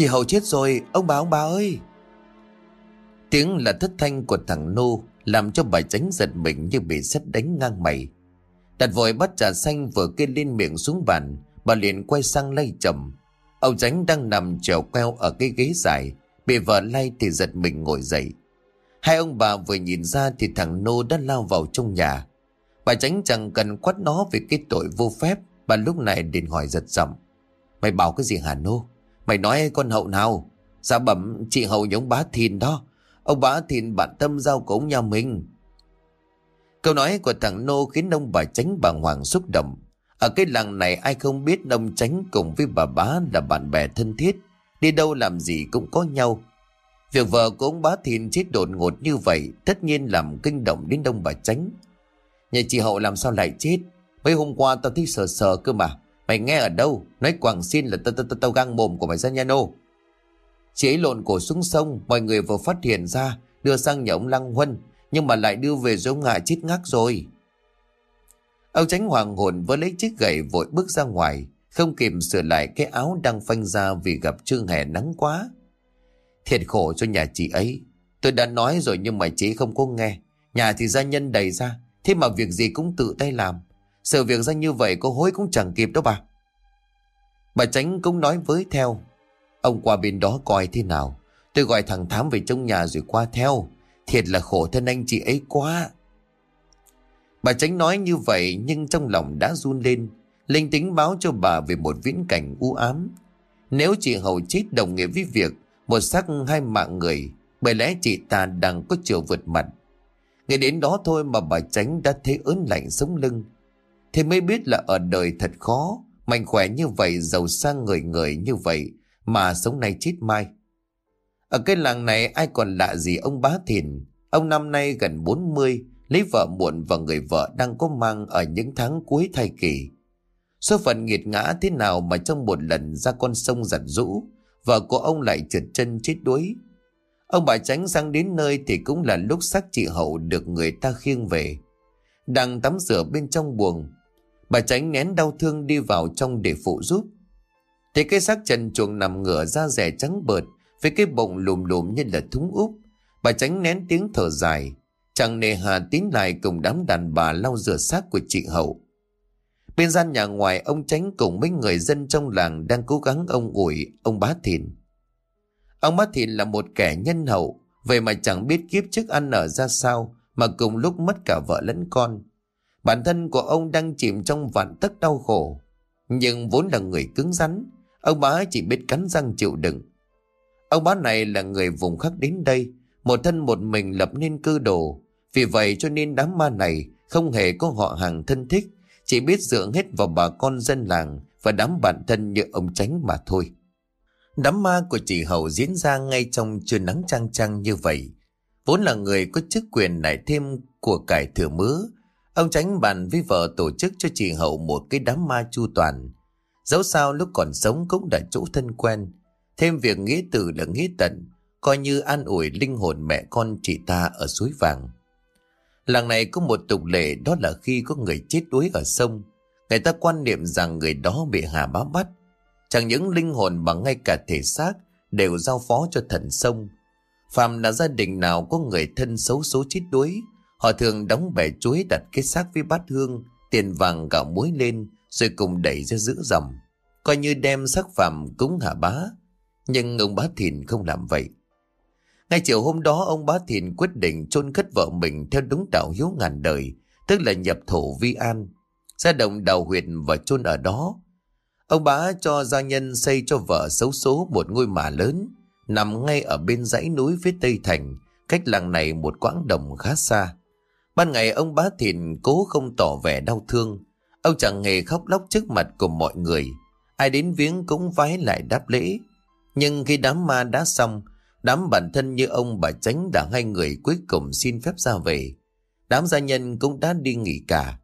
Chị Hậu chết rồi, Ông bà ông bà ơi. Tiếng là thất thanh của thằng Nô Làm cho bà tránh giật mình như bị sét đánh ngang mày. Đặt vội bắt trà xanh vừa kê lên miệng xuống bàn, Bà liền quay sang lay chậm Ông tránh đang nằm trèo queo ở cái ghế dài, Bị vợ lay thì giật mình ngồi dậy. Hai ông bà vừa nhìn ra thì thằng Nô đã lao vào trong nhà. Bà tránh chẳng cần quát nó về cái tội vô phép, Bà lúc này liền hỏi giật giọng. Mày bảo cái gì hả Nô Mày nói con hậu nào? Dạ bẩm, chị hậu giống bá thìn đó. Ông bá thìn bạn tâm giao của ông nhà mình. Câu nói của thằng Nô khiến ông bà tránh bàng hoàng xúc động. Ở cái làng này ai không biết ông tránh cùng với bà bá là bạn bè thân thiết. Đi đâu làm gì cũng có nhau. Việc vợ của ông bá thìn chết đột ngột như vậy, Tất nhiên làm kinh động đến đông bà tránh. Nhà chị Hậu làm sao lại chết? Mấy hôm qua tao thấy sờ sờ cơ mà. Mày nghe ở đâu? Nói quảng xin là tao tao tao tao găng mồm của mày ra nha nô Chị ấy lộn cổ xuống sông, Mọi người vừa phát hiện ra, Đưa sang nhà ông Lăng Huân, Nhưng mà lại đưa về rồi ông ngại chết ngác rồi. Ông tránh hoàng hồn vừa lấy chiếc gậy vội bước ra ngoài, Không kịp sửa lại cái áo đang phanh ra Vì gặp trương hè nắng quá. Thiệt khổ cho nhà chị ấy. Tôi đã nói rồi nhưng mà chị không có nghe. Nhà thì gia nhân đầy ra, Thế mà việc gì cũng tự tay làm. Sự việc ra như vậy cô hối cũng chẳng kịp đâu bà. Bà tránh cũng nói với theo, Ông qua bên đó coi thế nào. Tôi gọi thằng Thám về trong nhà rồi qua theo. Thiệt là khổ thân anh chị ấy quá. Bà tránh nói như vậy nhưng trong lòng đã run lên. Linh tính báo cho bà về một viễn cảnh u ám. Nếu chị hầu chết đồng nghĩa với việc Một xác hai mạng người, Bởi lẽ chị ta đang có chiều vượt mặt. Nghe đến đó thôi mà bà tránh đã thấy ớn lạnh sống lưng. Thế mới biết là ở đời thật khó. Mạnh khỏe như vậy, giàu sang người người như vậy, Mà sống nay chết mai. Ở cái làng này, ai còn lạ gì ông bá thìn? Ông năm nay gần 40 Lấy vợ muộn và người vợ đang có mang Ở những tháng cuối thai kỳ. Số phận nghiệt ngã thế nào Mà trong một lần ra con sông giặt rũ, Vợ của ông lại trượt chân chết đuối. Ông bà tránh sang đến nơi Thì cũng là lúc xác chị Hậu Được người ta khiêng về. Đang tắm rửa bên trong buồng Bà tránh nén đau thương đi vào trong để phụ giúp. thế cái xác trần chuồng nằm ngửa da rẻ trắng bợt với cái bụng lùm lùm như là thúng úp. Bà tránh nén tiếng thở dài. Chẳng nề hà tín lại cùng đám đàn bà lau rửa xác của chị Hậu. Bên gian nhà ngoài ông tránh cùng mấy người dân trong làng đang cố gắng ông ủi ông bá thìn. Ông bá thìn là một kẻ nhân hậu, vậy mà chẳng biết kiếp trước ăn ở ra sao mà cùng lúc mất cả vợ lẫn con. Bản thân của ông đang chìm trong vạn tất đau khổ. Nhưng vốn là người cứng rắn, ông bá chỉ biết cắn răng chịu đựng. Ông bá này là người vùng khác đến đây, một thân một mình lập nên cư đồ. Vì vậy cho nên đám ma này không hề có họ hàng thân thích, chỉ biết dựa hết vào bà con dân làng và đám bạn thân như ông tránh mà thôi. Đám ma của chị Hậu diễn ra ngay trong trưa nắng trang trang như vậy. Vốn là người có chức quyền lại thêm của cải thừa mứa, Ông tránh bàn với vợ tổ chức cho chị Hậu một cái đám ma chu toàn. Dẫu sao lúc còn sống cũng đã chỗ thân quen. Thêm việc nghĩ tử là nghĩ tận, coi như an ủi linh hồn mẹ con chị ta ở suối vàng. Làng này có một tục lệ đó là khi có người chết đuối ở sông, người ta quan niệm rằng người đó bị hà bá bắt. Chẳng những linh hồn mà ngay cả thể xác đều giao phó cho thần sông. Phạm là gia đình nào có người thân xấu số chết đuối, Họ thường đóng bẻ chuối đặt cái xác với bát hương, tiền vàng gạo muối lên, rồi cùng đẩy ra giữa dòng. Coi như đem sắc phàm cúng hạ bá. Nhưng ông bá thìn không làm vậy. Ngay chiều hôm đó ông bá thìn quyết định chôn cất vợ mình theo đúng đạo hiếu ngàn đời, tức là nhập thổ vi an, ra động đào huyệt và chôn ở đó. Ông bá cho gia nhân xây cho vợ xấu số một ngôi mả lớn, nằm ngay ở bên dãy núi phía tây thành, cách làng này một quãng đồng khá xa. Ban ngày ông bá thìn cố không tỏ vẻ đau thương. Ông chẳng hề khóc lóc trước mặt của mọi người. Ai đến viếng cũng vái lại đáp lễ. Nhưng khi đám ma đã xong, đám bản thân như ông bà tránh đã hai người cuối cùng xin phép ra về. Đám gia nhân cũng đã đi nghỉ cả.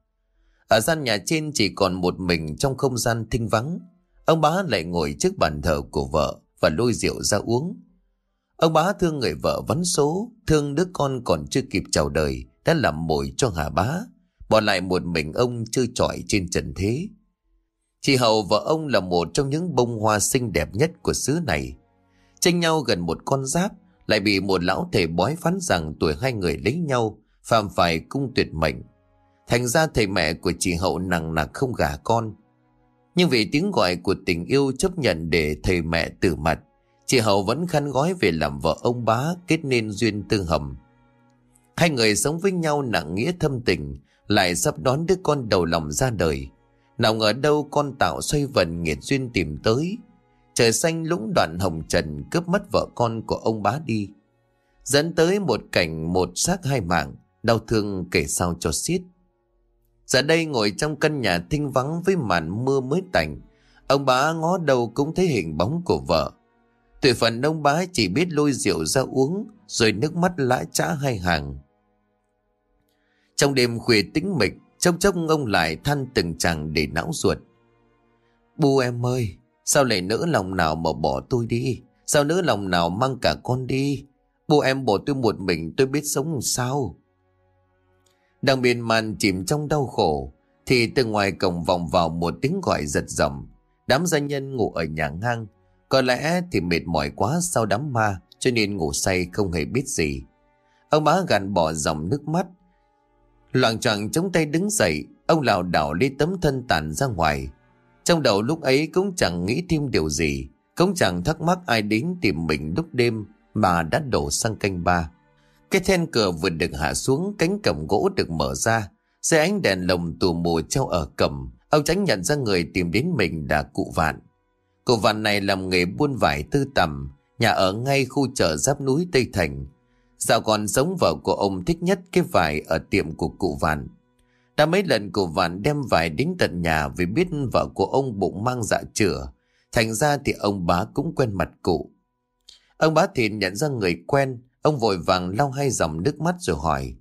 Ở gian nhà trên chỉ còn một mình trong không gian thinh vắng. Ông bá lại ngồi trước bàn thờ của vợ và lôi rượu ra uống. Ông bá thương người vợ vắn số, thương đứa con còn chưa kịp chào đời, đã làm mồi cho Hà Bá, bỏ lại một mình ông chơi trọi trên trần thế. Chị Hậu vợ ông là một trong những bông hoa xinh đẹp nhất của xứ này. Tranh nhau gần một con giáp Lại bị một lão thầy bói phán rằng tuổi hai người lấy nhau Phạm phải cung tuyệt mệnh Thành ra thầy mẹ của chị Hậu nặng nặc không gả con Nhưng vì tiếng gọi của tình yêu chấp nhận để thầy mẹ tử mặt Chị Hậu vẫn khăn gói về làm vợ ông bá kết nên duyên tương hầm Hai người sống với nhau nặng nghĩa thâm tình, Lại sắp đón đứa con đầu lòng ra đời. Nào ngờ đâu con tạo xoay vần nghiệt duyên tìm tới. Trời xanh lũng đoạn hồng trần cướp mất vợ con của ông bá đi. Dẫn tới một cảnh một xác hai mạng, Đau thương kể sao cho xiết. Giờ đây ngồi trong căn nhà thinh vắng với màn mưa mới tạnh Ông bá ngó đầu cũng thấy hình bóng của vợ. Tuổi phần ông bá chỉ biết lôi rượu ra uống, Rồi nước mắt lã trã hai hàng. Trong đêm khuya tĩnh mịch Chốc chốc ông lại than từng chàng để não ruột. Bu em ơi, Sao lại nỡ lòng nào mà bỏ tôi đi? Sao nỡ lòng nào mang cả con đi? Bu em bỏ tôi một mình, tôi biết sống sao. Đang miên man chìm trong đau khổ, Thì từ ngoài cổng vòng vào một tiếng gọi giật giọng. Đám gia nhân ngủ ở nhà ngang, Có lẽ thì mệt mỏi quá sau đám ma, Cho nên ngủ say không hề biết gì. Ông bá gàn bỏ dòng nước mắt Loạn trọng chống tay đứng dậy, Ông lảo đảo lấy tấm thân tàn ra ngoài. Trong đầu lúc ấy cũng chẳng nghĩ thêm điều gì, Cũng chẳng thắc mắc ai đến tìm mình lúc đêm Mà đã đổ sang canh ba. Cái then cửa vừa được hạ xuống, Cánh cổng gỗ được mở ra Xe ánh đèn lồng tù mù treo ở cầm Ông tránh nhận ra người tìm đến mình là cụ vạn. Cụ vạn này làm nghề buôn vải tư tầm, Nhà ở ngay khu chợ giáp núi Tây Thành Dạo còn sống vợ của ông thích nhất cái vải ở tiệm của cụ vạn Đã mấy lần cụ vạn đem vải đến tận nhà Vì biết vợ của ông bụng mang dạ chữa Thành ra thì ông bá cũng quen mặt cụ Ông bá thì nhận ra người quen Ông vội vàng lau hai dòng nước mắt rồi hỏi.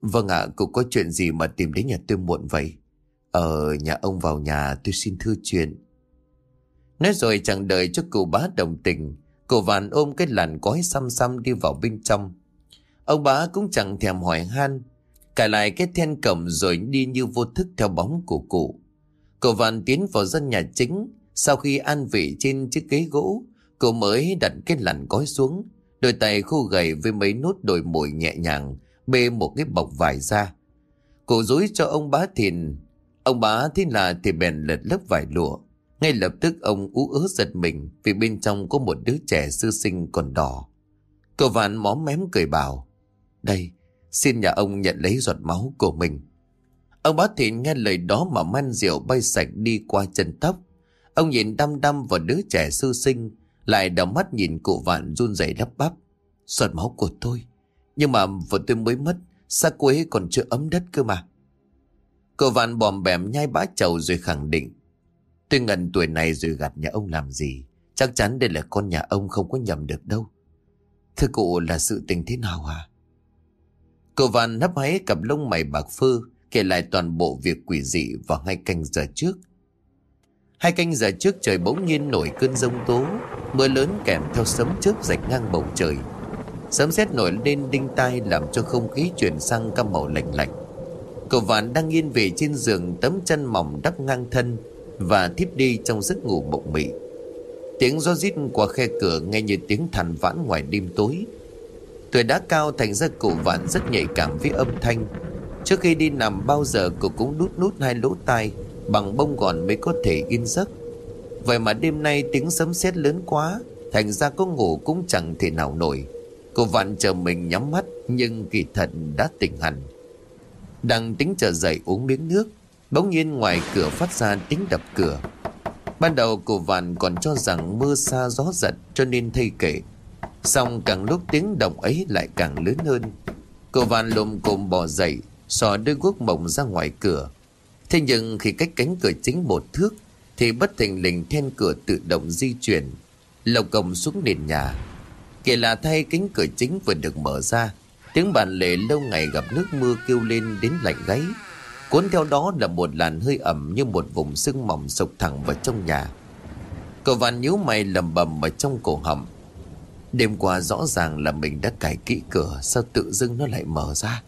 Vâng ạ, cụ có chuyện gì mà tìm đến nhà tôi muộn vậy? Ờ, nhà ông vào nhà tôi xin thư chuyện. Nói rồi chẳng đợi cho cụ bá đồng tình. Cụ vàn ôm cái làn gói xăm xăm đi vào bên trong. Ông bá cũng chẳng thèm hỏi han. Cài lại cái then cẩm rồi đi như vô thức theo bóng của cụ. Cụ vàn tiến vào dân nhà chính. Sau khi an vị trên chiếc ghế gỗ, cụ mới đặt cái làn gói xuống Đôi tay khô gầy với mấy nốt đồi mồi nhẹ nhàng Bê một cái bọc vải ra Cụ dối cho ông bá thìn Ông bá thế là thì bèn lật lớp vải lụa ngay lập tức ông ú ớ giật mình Vì bên trong có một đứa trẻ sư sinh còn đỏ. Cậu vạn móm mém cười bảo, Đây, xin nhà ông nhận lấy giọt máu của mình. Ông bá Thịnh nghe lời đó mà man rượu bay sạch đi qua chân tóc. Ông nhìn đăm đăm vào đứa trẻ sư sinh, lại đảo mắt nhìn cụ vạn run rẩy lắp bắp, Giọt máu của tôi? Nhưng mà vợ tôi mới mất Xa quế còn chưa ấm đất cơ mà. Cậu vạn bòm bèm nhai bã chầu rồi khẳng định Tôi ngần tuổi này rồi gạt nhà ông làm gì, Chắc chắn đây là con nhà ông không có nhầm được đâu. Thưa cụ là sự tình thế nào hả? Cô Văn hấp háy cặp lông mày bạc phơ, Kể lại toàn bộ việc quỷ dị vào hai canh giờ trước. Hai canh giờ trước trời bỗng nhiên nổi cơn rông tố, Mưa lớn kèm theo sấm chớp rạch ngang bầu trời. Sấm sét nổi lên đinh tai làm cho không khí chuyển sang cam màu lạnh lạnh. Cậu vạn đang yên về trên giường tấm chân mỏng đắp ngang thân và thiếp đi trong giấc ngủ mộng mị. Tiếng gió rít qua khe cửa nghe như tiếng thằn vãn ngoài đêm tối. Tuổi đã cao thành ra cụ vạn rất nhạy cảm với âm thanh. Trước khi đi nằm, bao giờ cụ cũng đút nút hai lỗ tai Bằng bông gòn mới có thể yên giấc. Vậy mà đêm nay tiếng sấm sét lớn quá, Thành ra có ngủ cũng chẳng thể nào nổi. Cô vạn chờ mình nhắm mắt, Nhưng kỳ thật đã tỉnh hẳn. Đang tính chờ dậy uống miếng nước Bỗng nhiên ngoài cửa phát ra tiếng đập cửa. Ban đầu cô vạn còn cho rằng mưa xa gió giật cho nên thay kể. Xong càng lúc tiếng động ấy lại càng lớn hơn. Cô vạn lùm cồm bò dậy, Xò đôi guốc mộng ra ngoài cửa. Thế nhưng khi cách cánh cửa chính một thước, Thì bất thình lình then cửa tự động di chuyển Lộc cổng xuống nền nhà. Kể là thay cánh cửa chính vừa được mở ra, Tiếng bàn lệ lâu ngày gặp nước mưa kêu lên đến lạnh gáy. Cuốn theo đó là một làn hơi ẩm như một vùng sương mỏng sộc thẳng vào trong nhà Cậu vạn nhíu mày lầm bầm ở trong cổ họng Đêm qua rõ ràng là mình đã cài kỹ cửa, Sao tự dưng nó lại mở ra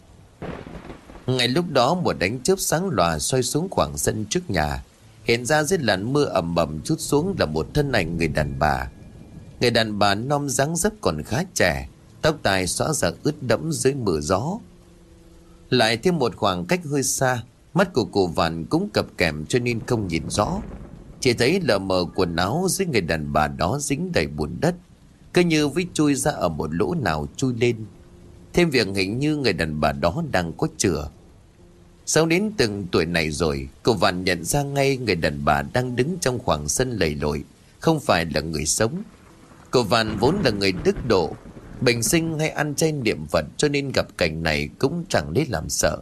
ngay lúc đó, một đánh chớp sáng lòa xoay xuống khoảng sân trước nhà. Hiện ra dưới làn mưa ẩm ẩm chút xuống là một thân ảnh người đàn bà. Người đàn bà non dáng dấp còn khá trẻ, Tóc tai xõa ra ướt đẫm dưới mưa gió Lại thêm một khoảng cách hơi xa Mắt của cụ vạn cũng cập kèm cho nên không nhìn rõ. Chỉ thấy lờ mờ quần áo dưới người đàn bà đó dính đầy bùn đất. Cứ như với chui ra ở một lỗ nào chui lên. Thêm việc hình như người đàn bà đó đang có chữa Sau đến từng tuổi này rồi Cô Vạn nhận ra ngay người đàn bà đang đứng trong khoảng sân lầy lội, Không phải là người sống. Cô Vạn vốn là người đức độ, Bình sinh hay ăn chay niệm Phật Cho nên gặp cảnh này cũng chẳng lấy làm sợ.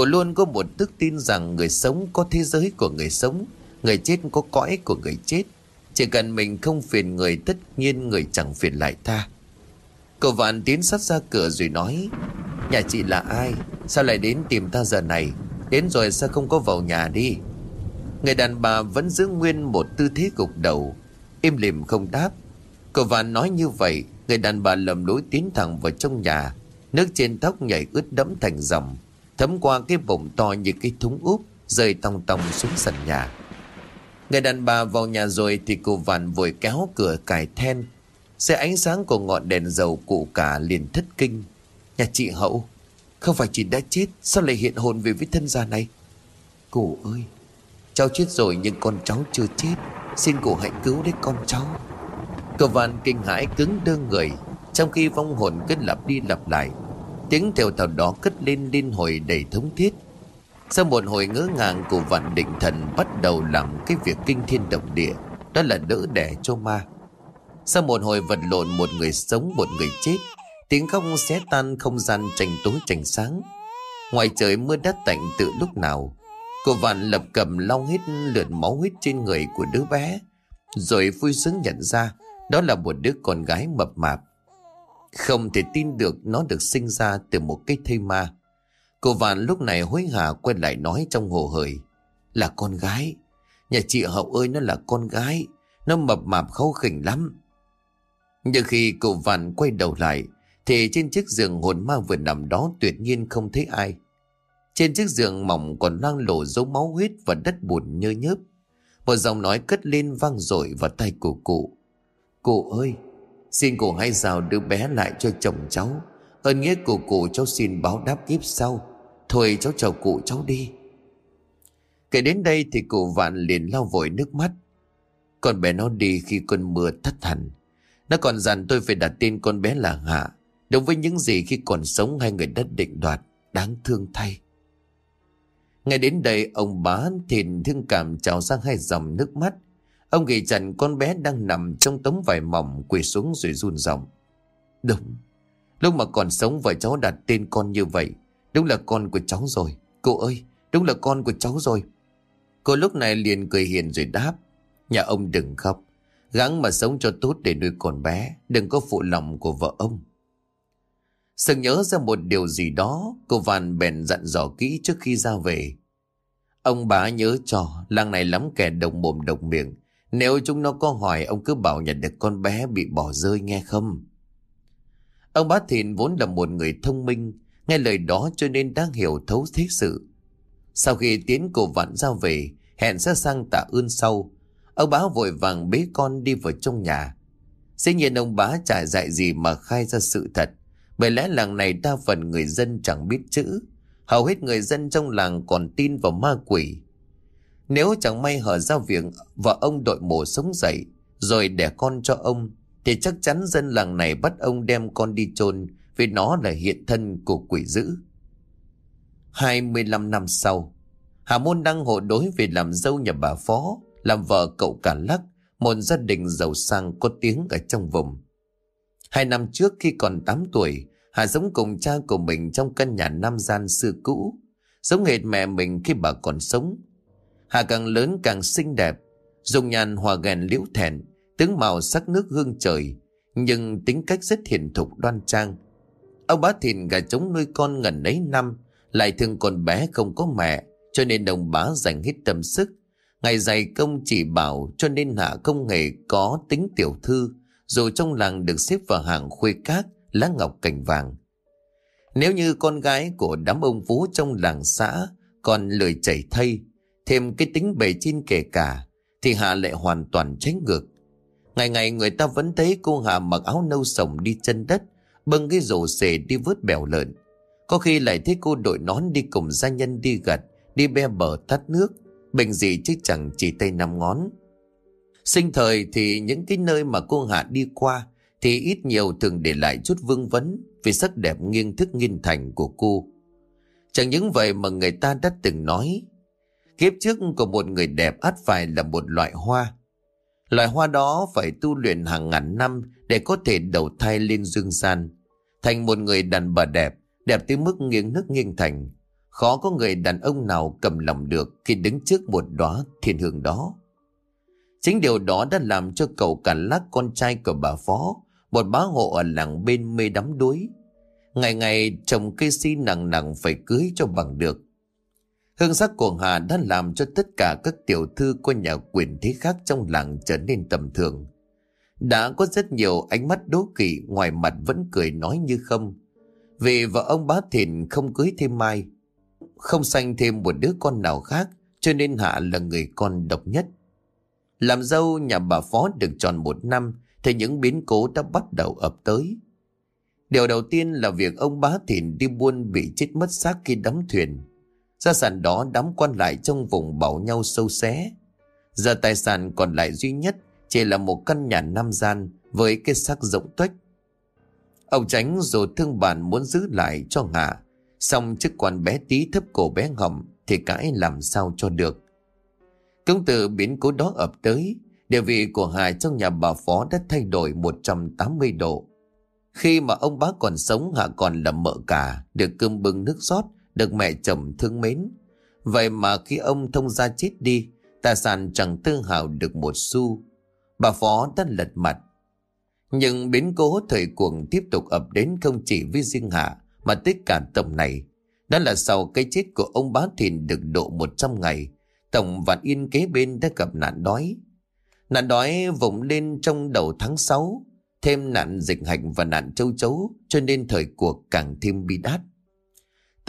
Cô luôn có một đức tin rằng Người sống có thế giới của người sống, Người chết có cõi của người chết. Chỉ cần mình không phiền người, Tất nhiên người chẳng phiền lại ta. Cậu vạn tiến sát ra cửa rồi nói, Nhà chị là ai? Sao lại đến tìm ta giờ này? Đến rồi sao không có vào nhà đi? Người đàn bà vẫn giữ nguyên một tư thế gục đầu, Im lìm không đáp. Cậu vạn nói như vậy, Người đàn bà lầm lối tiến thẳng vào trong nhà. Nước trên tóc nhảy ướt đẫm thành dòng. Thấm qua cái bụng to như cái thúng úp, Rơi tòng tòng xuống sân nhà. Người đàn bà vào nhà rồi Thì cô vạn vội kéo cửa cài then. Xe ánh sáng của ngọn đèn dầu cụ cả liền thất kinh. Nhà chị Hậu, Không phải chị đã chết, Sao lại hiện hồn về với thân gia này? Cụ ơi, Cháu chết rồi nhưng con cháu chưa chết. Xin cụ hãy cứu lấy con cháu. Cô vạn kinh hãi cứng đơ người, Trong khi vong hồn cứ lặp đi lặp lại. Tiếng theo thào đó cất lên liên hồi đầy thống thiết. Sau một hồi ngỡ ngàng của vạn định thần bắt đầu làm cái việc kinh thiên động địa, Đó là đỡ đẻ cho ma. Sau một hồi vật lộn, một người sống, một người chết, Tiếng khóc xé tan không gian tranh tối tranh sáng. Ngoài trời mưa đất tạnh từ lúc nào Cô vạn lập cầm lau hết lượt máu huyết trên người của đứa bé, Rồi vui sướng nhận ra Đó là một đứa con gái mập mạp. Không thể tin được nó được sinh ra từ một cái thây ma. Cô vạn lúc này hối hả quay lại nói trong hồ hởi, Là con gái. Nhà chị Hậu ơi, nó là con gái. Nó mập mạp khâu khỉnh lắm. Nhưng khi cụ vạn quay đầu lại, Thì trên chiếc giường hồn ma vừa nằm đó tuyệt nhiên không thấy ai. Trên chiếc giường mỏng còn loang lổ dấu máu huyết và đất bùn nhơ nhớp. Một giọng nói cất lên vang dội vào tay của cụ. Cụ ơi Xin cụ hãy rào đứa bé lại cho chồng cháu. Ơn nghĩa của cụ cháu xin báo đáp kiếp sau. Thôi cháu chào cụ cháu đi. Kể đến đây thì cụ vạn liền lau vội nước mắt. Con bé nó đi khi cơn mưa thất hẳn. Nó còn dặn tôi phải đặt tên con bé là Hạ, Đúng với những gì khi còn sống hai người đất định đoạt, Đáng thương thay. Ngay đến đây, ông bá thìn thương cảm trào ra hai dòng nước mắt. Ông ghi chặt con bé đang nằm trong tấm vải mỏng quỳ xuống rồi run ròng. Đúng, Lúc mà còn sống vợ cháu đặt tên con như vậy, Đúng là con của cháu rồi. Cô ơi, đúng là con của cháu rồi. Cô lúc này liền cười hiền rồi đáp. Nhà ông đừng khóc, Gắng mà sống cho tốt để nuôi con bé, Đừng có phụ lòng của vợ ông. Sừng nhớ ra một điều gì đó, Cô Văn bèn dặn dò kỹ trước khi ra về. Ông bá nhớ cho, Làng này lắm kẻ đồng mồm đồng miệng nếu chúng nó có hỏi, Ông cứ bảo nhận được con bé bị bỏ rơi nghe không Ông bá thìn vốn là một người thông minh, Nghe lời đó cho nên đang hiểu thấu thế sự Sau khi tiến cô vặn ra về, Hẹn sẽ sang tạ ơn sau Ông bá vội vàng bế con đi vào trong nhà. Dĩ nhiên ông bá chả dạy gì mà khai ra sự thật. Bởi lẽ làng này đa phần người dân chẳng biết chữ. Hầu hết người dân trong làng còn tin vào ma quỷ. Nếu chẳng may hở ra việc và ông đội mổ sống dậy rồi đẻ con cho ông thì chắc chắn dân làng này bắt ông đem con đi chôn vì nó là hiện thân của quỷ dữ. 25 năm sau, Hà Môn đang hộ đối về làm dâu nhà bà Phó làm vợ cậu cả lắc, một gia đình giàu sang có tiếng ở trong vùng. Hai năm trước khi còn 8 tuổi, Hà sống cùng cha của mình trong căn nhà nam gian xưa cũ, giống hệt mẹ mình khi bà còn sống. Hà càng lớn càng xinh đẹp, dùng nhàn hòa ghèn liễu thẹn, tướng màu sắc nước hương trời, nhưng tính cách rất hiền thục đoan trang. Ông bá thìn gà trống nuôi con ngần ấy năm, lại thương con bé không có mẹ, cho nên đồng bá dành hết tâm sức, Ngày dày công chỉ bảo cho nên Hạ không hề có tính tiểu thư, dù trong làng được xếp vào hàng khuê cát, lá ngọc cành vàng. Nếu như con gái của đám ông phú trong làng xã còn lười chảy thay, thêm cái tính bề trên kể cả, thì Hạ lại hoàn toàn tránh ngược. Ngày ngày người ta vẫn thấy cô Hà mặc áo nâu sồng đi chân đất, bưng cái rổ xề đi vớt bèo lợn. Có khi lại thấy cô đội nón đi cùng gia nhân đi gặt, đi be bờ tắt nước, bệnh gì chứ chẳng chỉ tay năm ngón. Sinh thời thì những cái nơi mà cô Hạ đi qua thì ít nhiều thường để lại chút vương vấn vì sắc đẹp nghiêng thức nghiên thành của cô. Chẳng những vậy mà người ta đã từng nói kiếp trước của một người đẹp ắt phải là một loại hoa. Loại hoa đó phải tu luyện hàng ngàn năm để có thể đầu thai lên dương gian. Thành một người đàn bà đẹp, đẹp tới mức nghiêng nước nghiêng thành. Khó có người đàn ông nào cầm lòng được khi đứng trước một đóa thiên hương đó. Chính điều đó đã làm cho cậu cả lắc con trai của bà Phó, một bá hộ ở làng bên mê đắm đuối. Ngày ngày trồng cây si nặng nặng phải cưới cho bằng được. Hương sắc của Hà đã làm cho tất cả các tiểu thư của nhà quyền thế khác trong làng trở nên tầm thường. Đã có rất nhiều ánh mắt đố kỵ, ngoài mặt vẫn cười nói như không. Vì vợ ông bá thìn không cưới thêm mai. Không sanh thêm một đứa con nào khác, cho nên Hạ là người con độc nhất. Làm dâu nhà bà Phó được tròn một năm, thì những biến cố đã bắt đầu ập tới. Điều đầu tiên là việc ông bá thìn đi buôn bị chết mất xác khi đắm thuyền. Gia sản đó đám quan lại trong vùng bảo nhau sâu xé. Giờ tài sản còn lại duy nhất chỉ là một căn nhà năm gian với cái xác rộng tuếch. Ông tránh rồi thương bản muốn giữ lại cho Hạ. Xong chức quan bé tí thấp cổ bé ngầm thì cãi làm sao cho được. Công tử biến cố đó ập tới, địa vị của Hà trong nhà bà Phó đã thay đổi 180 độ. Khi mà ông bá còn sống Hạ còn là mợ cả, được cơm bưng nước rót, được mẹ chồng thương mến. Vậy mà khi ông thông gia chết đi, tài sản chẳng tư hào được một xu. Bà Phó đã lật mặt. Nhưng biến cố thời cuồng tiếp tục ập đến không chỉ với riêng Hạ, mà tất cả tổng này. Đó là sau cái chết của ông bá thìn được độ 100 ngày, Tổng Vạn Yên kế bên đã gặp nạn đói. Nạn đói vùng lên trong đầu tháng 6, thêm nạn dịch hạnh và nạn châu chấu, cho nên thời cuộc càng thêm bi đát.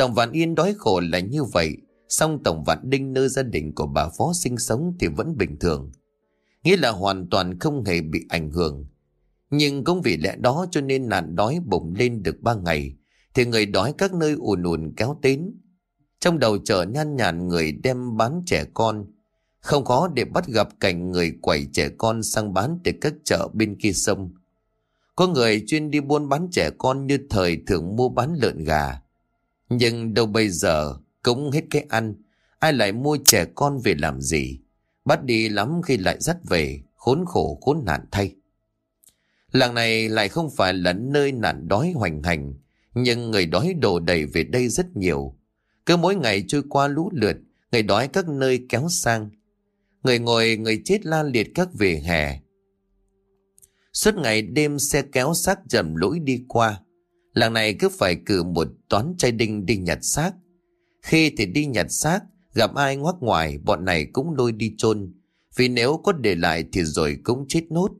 Tổng Vạn Yên đói khổ là như vậy, song Tổng Vạn Đinh nơi gia đình của bà Phó sinh sống thì vẫn bình thường. Nghĩa là hoàn toàn không hề bị ảnh hưởng. Nhưng cũng vì lẽ đó cho nên nạn đói bùng lên được ba ngày, thì người đói các nơi ùn ùn kéo đến. Trong đầu chợ nhan nhàn người đem bán trẻ con. Không khó để bắt gặp cảnh người quẩy trẻ con sang bán từ các chợ bên kia sông. Có người chuyên đi buôn bán trẻ con như thời thường mua bán lợn gà. Nhưng đâu bây giờ cũng hết cái ăn. Ai lại mua trẻ con về làm gì? Bắt đi lắm khi lại dắt về, khốn khổ khốn nạn thay. Làng này lại không phải là nơi nạn đói hoành hành, nhưng người đói đổ đầy về đây rất nhiều. Cứ mỗi ngày trôi qua lũ lượt, người đói các nơi kéo sang. Người ngồi, người chết la liệt các vỉa hè. Suốt ngày đêm xe kéo xác dầm lũi đi qua. Làng này cứ phải cử một toán trai đinh đi nhặt xác. Khi thì đi nhặt xác, gặp ai ngoắc ngoài, bọn này cũng lôi đi chôn Vì nếu có để lại thì rồi cũng chết nốt.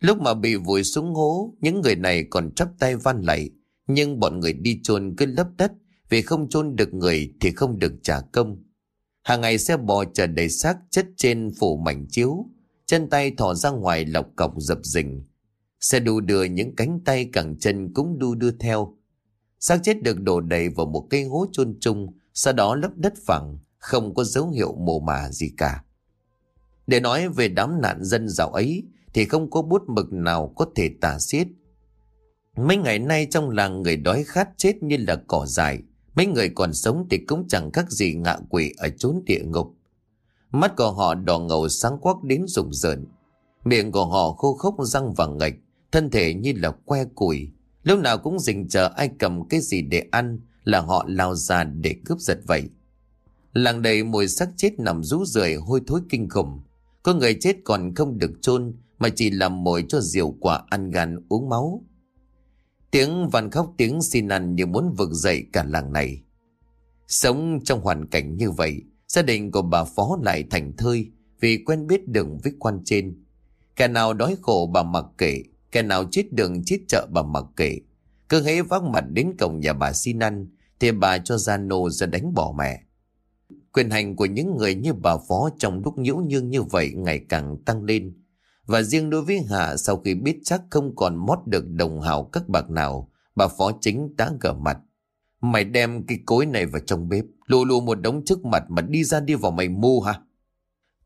Lúc mà bị vùi xuống hố, những người này còn chắp tay van lạy. Nhưng bọn người đi chôn cứ lấp đất, vì không chôn được người thì không được trả công. Hàng ngày xe bò chở đầy xác chất trên phủ mảnh chiếu, chân tay thò ra ngoài lọc cọc dập dình. Xe đu đưa những cánh tay cẳng chân cũng đu đưa theo. Xác chết được đổ đầy vào một cây hố chôn chung, sau đó lấp đất phẳng, không có dấu hiệu mồ mả gì cả. Để nói về đám nạn dân giàu ấy, thì không có bút mực nào có thể tả xiết. Mấy ngày nay trong làng người đói khát chết như là cỏ dại, Mấy người còn sống thì cũng chẳng khác gì ngạ quỷ ở chốn địa ngục. Mắt của họ đỏ ngầu sáng quắc đến rụng rợn. Miệng của họ khô khốc răng vàng ngạch, thân thể như là que củi. Lúc nào cũng dình chờ ai cầm cái gì để ăn là họ lao ra để cướp giật vậy. Làng đầy mùi xác chết nằm rú rượi hôi thối kinh khủng. Có người chết còn không được chôn mà chỉ làm mồi cho diều quả ăn gan uống máu. Tiếng van khóc tiếng xin ăn như muốn vực dậy cả làng này. Sống trong hoàn cảnh như vậy, gia đình của bà Phó lại thành thơi vì quen biết đường với quan trên. Kẻ nào đói khổ bà mặc kệ, kẻ nào chết đường chết chợ bà mặc kệ. Cứ hễ vác mặt đến cổng nhà bà xin ăn, thì bà cho ra nô ra đánh bỏ mẹ. Quyền hành của những người như bà Phó trong lúc nhiễu nhương như vậy ngày càng tăng lên. Và riêng đối với Hạ sau khi biết chắc không còn mót được đồng hào các bạc nào, bà phó chính đã gở mặt. Mày đem cái cối này vào trong bếp, lù lù một đống trước mặt mà đi ra đi vào mày mu hả?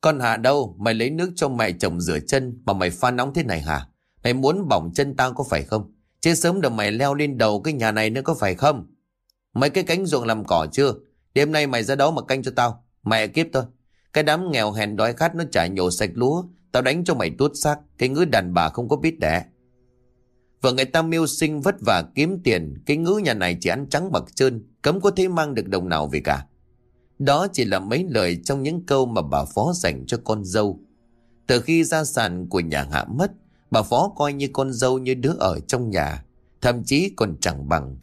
Con Hạ đâu, mày lấy nước cho mẹ chồng rửa chân mà mày pha nóng thế này hả? Mày muốn bỏng chân tao có phải không? Chứ sớm được mày leo lên đầu cái nhà này nữa có phải không? Mấy cái cánh ruộng làm cỏ chưa? Đêm nay mày ra đó mà canh cho tao. Mẹ kiếp thôi. Cái đám nghèo hèn đói khát nó chả nhổ sạch lúa. Tao đánh cho mày tuốt xác. Cái ngữ đàn bà không có biết đẻ. Vợ người ta mưu sinh vất vả kiếm tiền. Cái ngữ nhà này chỉ ăn trắng bạc trơn. Cấm có thể mang được đồng nào về cả. Đó chỉ là mấy lời trong những câu mà bà Phó dành cho con dâu. Từ khi gia sản của nhà Hạ mất, bà Phó coi như con dâu như đứa ở trong nhà, thậm chí còn chẳng bằng.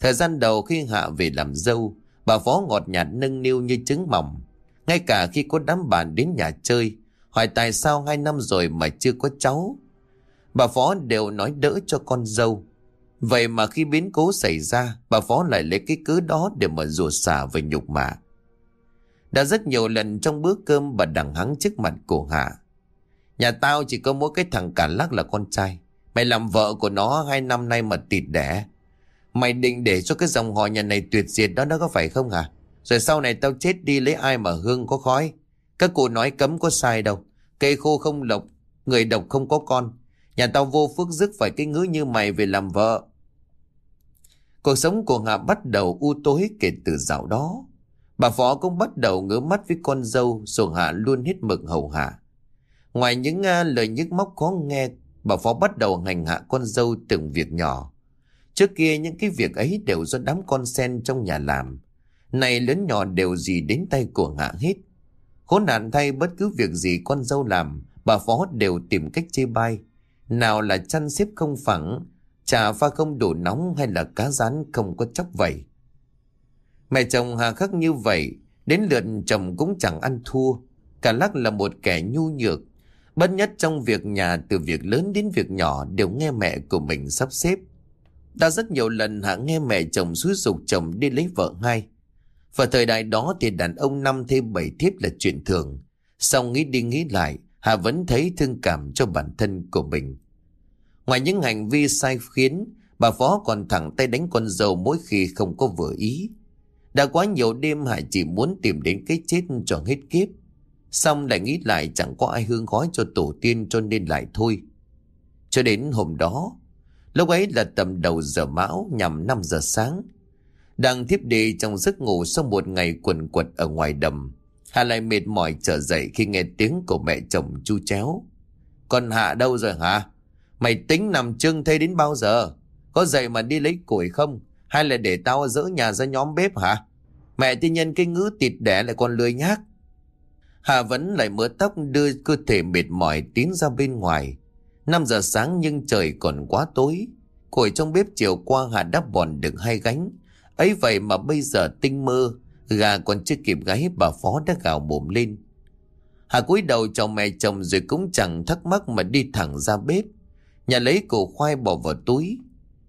Thời gian đầu khi Hạ về làm dâu, bà Phó ngọt nhạt nâng niu như trứng mỏng. Ngay cả khi có đám bạn đến nhà chơi, hỏi tại sao hai năm rồi mà chưa có cháu. Bà Phó đều nói đỡ cho con dâu. Vậy mà khi biến cố xảy ra, bà Phó lại lấy cái cớ đó để mà rủa xả về nhục mạ. Đã rất nhiều lần trong bữa cơm bà đằng hắng trước mặt của Hạ. Nhà tao chỉ có mỗi cái thằng cả lắc là con trai. Mày làm vợ của nó hai năm nay mà tịt đẻ. Mày định để cho cái dòng họ nhà này tuyệt diệt đó nó có phải không hả? Rồi sau này tao chết đi lấy ai mà hương có khói. Các cụ nói cấm có sai đâu. Cây khô không lộc, người độc không có con. Nhà tao vô phước dứt phải cái ngữ như mày về làm vợ. Cuộc sống của Hạ bắt đầu u tối kể từ dạo đó. Bà Phó cũng bắt đầu ngứa mắt với con dâu rồi Hạ luôn hết mực hầu hạ. Ngoài những uh, lời nhức móc khó nghe, bà Phó bắt đầu hành hạ con dâu từng việc nhỏ. Trước kia những cái việc ấy đều do đám con sen trong nhà làm. Này lớn nhỏ đều gì đến tay của Hạ hết. Khốn nạn thay bất cứ việc gì con dâu làm, bà Phó đều tìm cách chê bai. Nào là chăn xếp không phẳng, trà pha không đủ nóng hay là cá rán không có chóc vẩy. Mẹ chồng hà khắc như vậy, đến lượt chồng cũng chẳng ăn thua. Cả lắc là một kẻ nhu nhược. Bất nhất trong việc nhà từ việc lớn đến việc nhỏ đều nghe mẹ của mình sắp xếp. Đã rất nhiều lần Hạ nghe mẹ chồng xúi dục chồng đi lấy vợ ngay. Và thời đại đó thì đàn ông năm thêm bảy thiếp là chuyện thường. Xong nghĩ đi nghĩ lại, hà vẫn thấy thương cảm cho bản thân của mình. Ngoài những hành vi sai khiến, bà Phó còn thẳng tay đánh con dâu mỗi khi không có vừa ý. Đã quá nhiều đêm Hải chỉ muốn tìm đến cái chết cho hết kiếp. Xong lại nghĩ lại chẳng có ai hương khói cho tổ tiên cho nên lại thôi. Cho đến hôm đó, lúc ấy là tầm đầu giờ mão nhằm 5 giờ sáng. Đang thiếp đi trong giấc ngủ sau một ngày quần quật ở ngoài đầm. Hà lại mệt mỏi trở dậy khi nghe tiếng của mẹ chồng chu chéo. Con Hạ đâu rồi hả? Mày tính nằm trưng thế đến bao giờ? Có dậy mà đi lấy củi không? Hay là để tao dỡ nhà ra nhóm bếp hả? Mẹ tuy nhân cái ngữ tịt đẻ lại còn lười nhác. Hà vẫn lại mớ tóc đưa cơ thể mệt mỏi tiến ra bên ngoài. 5 giờ sáng nhưng trời còn quá tối. Củi trong bếp chiều qua Hà đắp bòn được hai gánh. ấy vậy mà bây giờ tinh mơ, gà còn chưa kịp gáy bà Phó đã gào mồm lên. Hà cúi đầu chào mẹ chồng rồi cũng chẳng thắc mắc mà đi thẳng ra bếp. Nhà lấy củ khoai bỏ vào túi.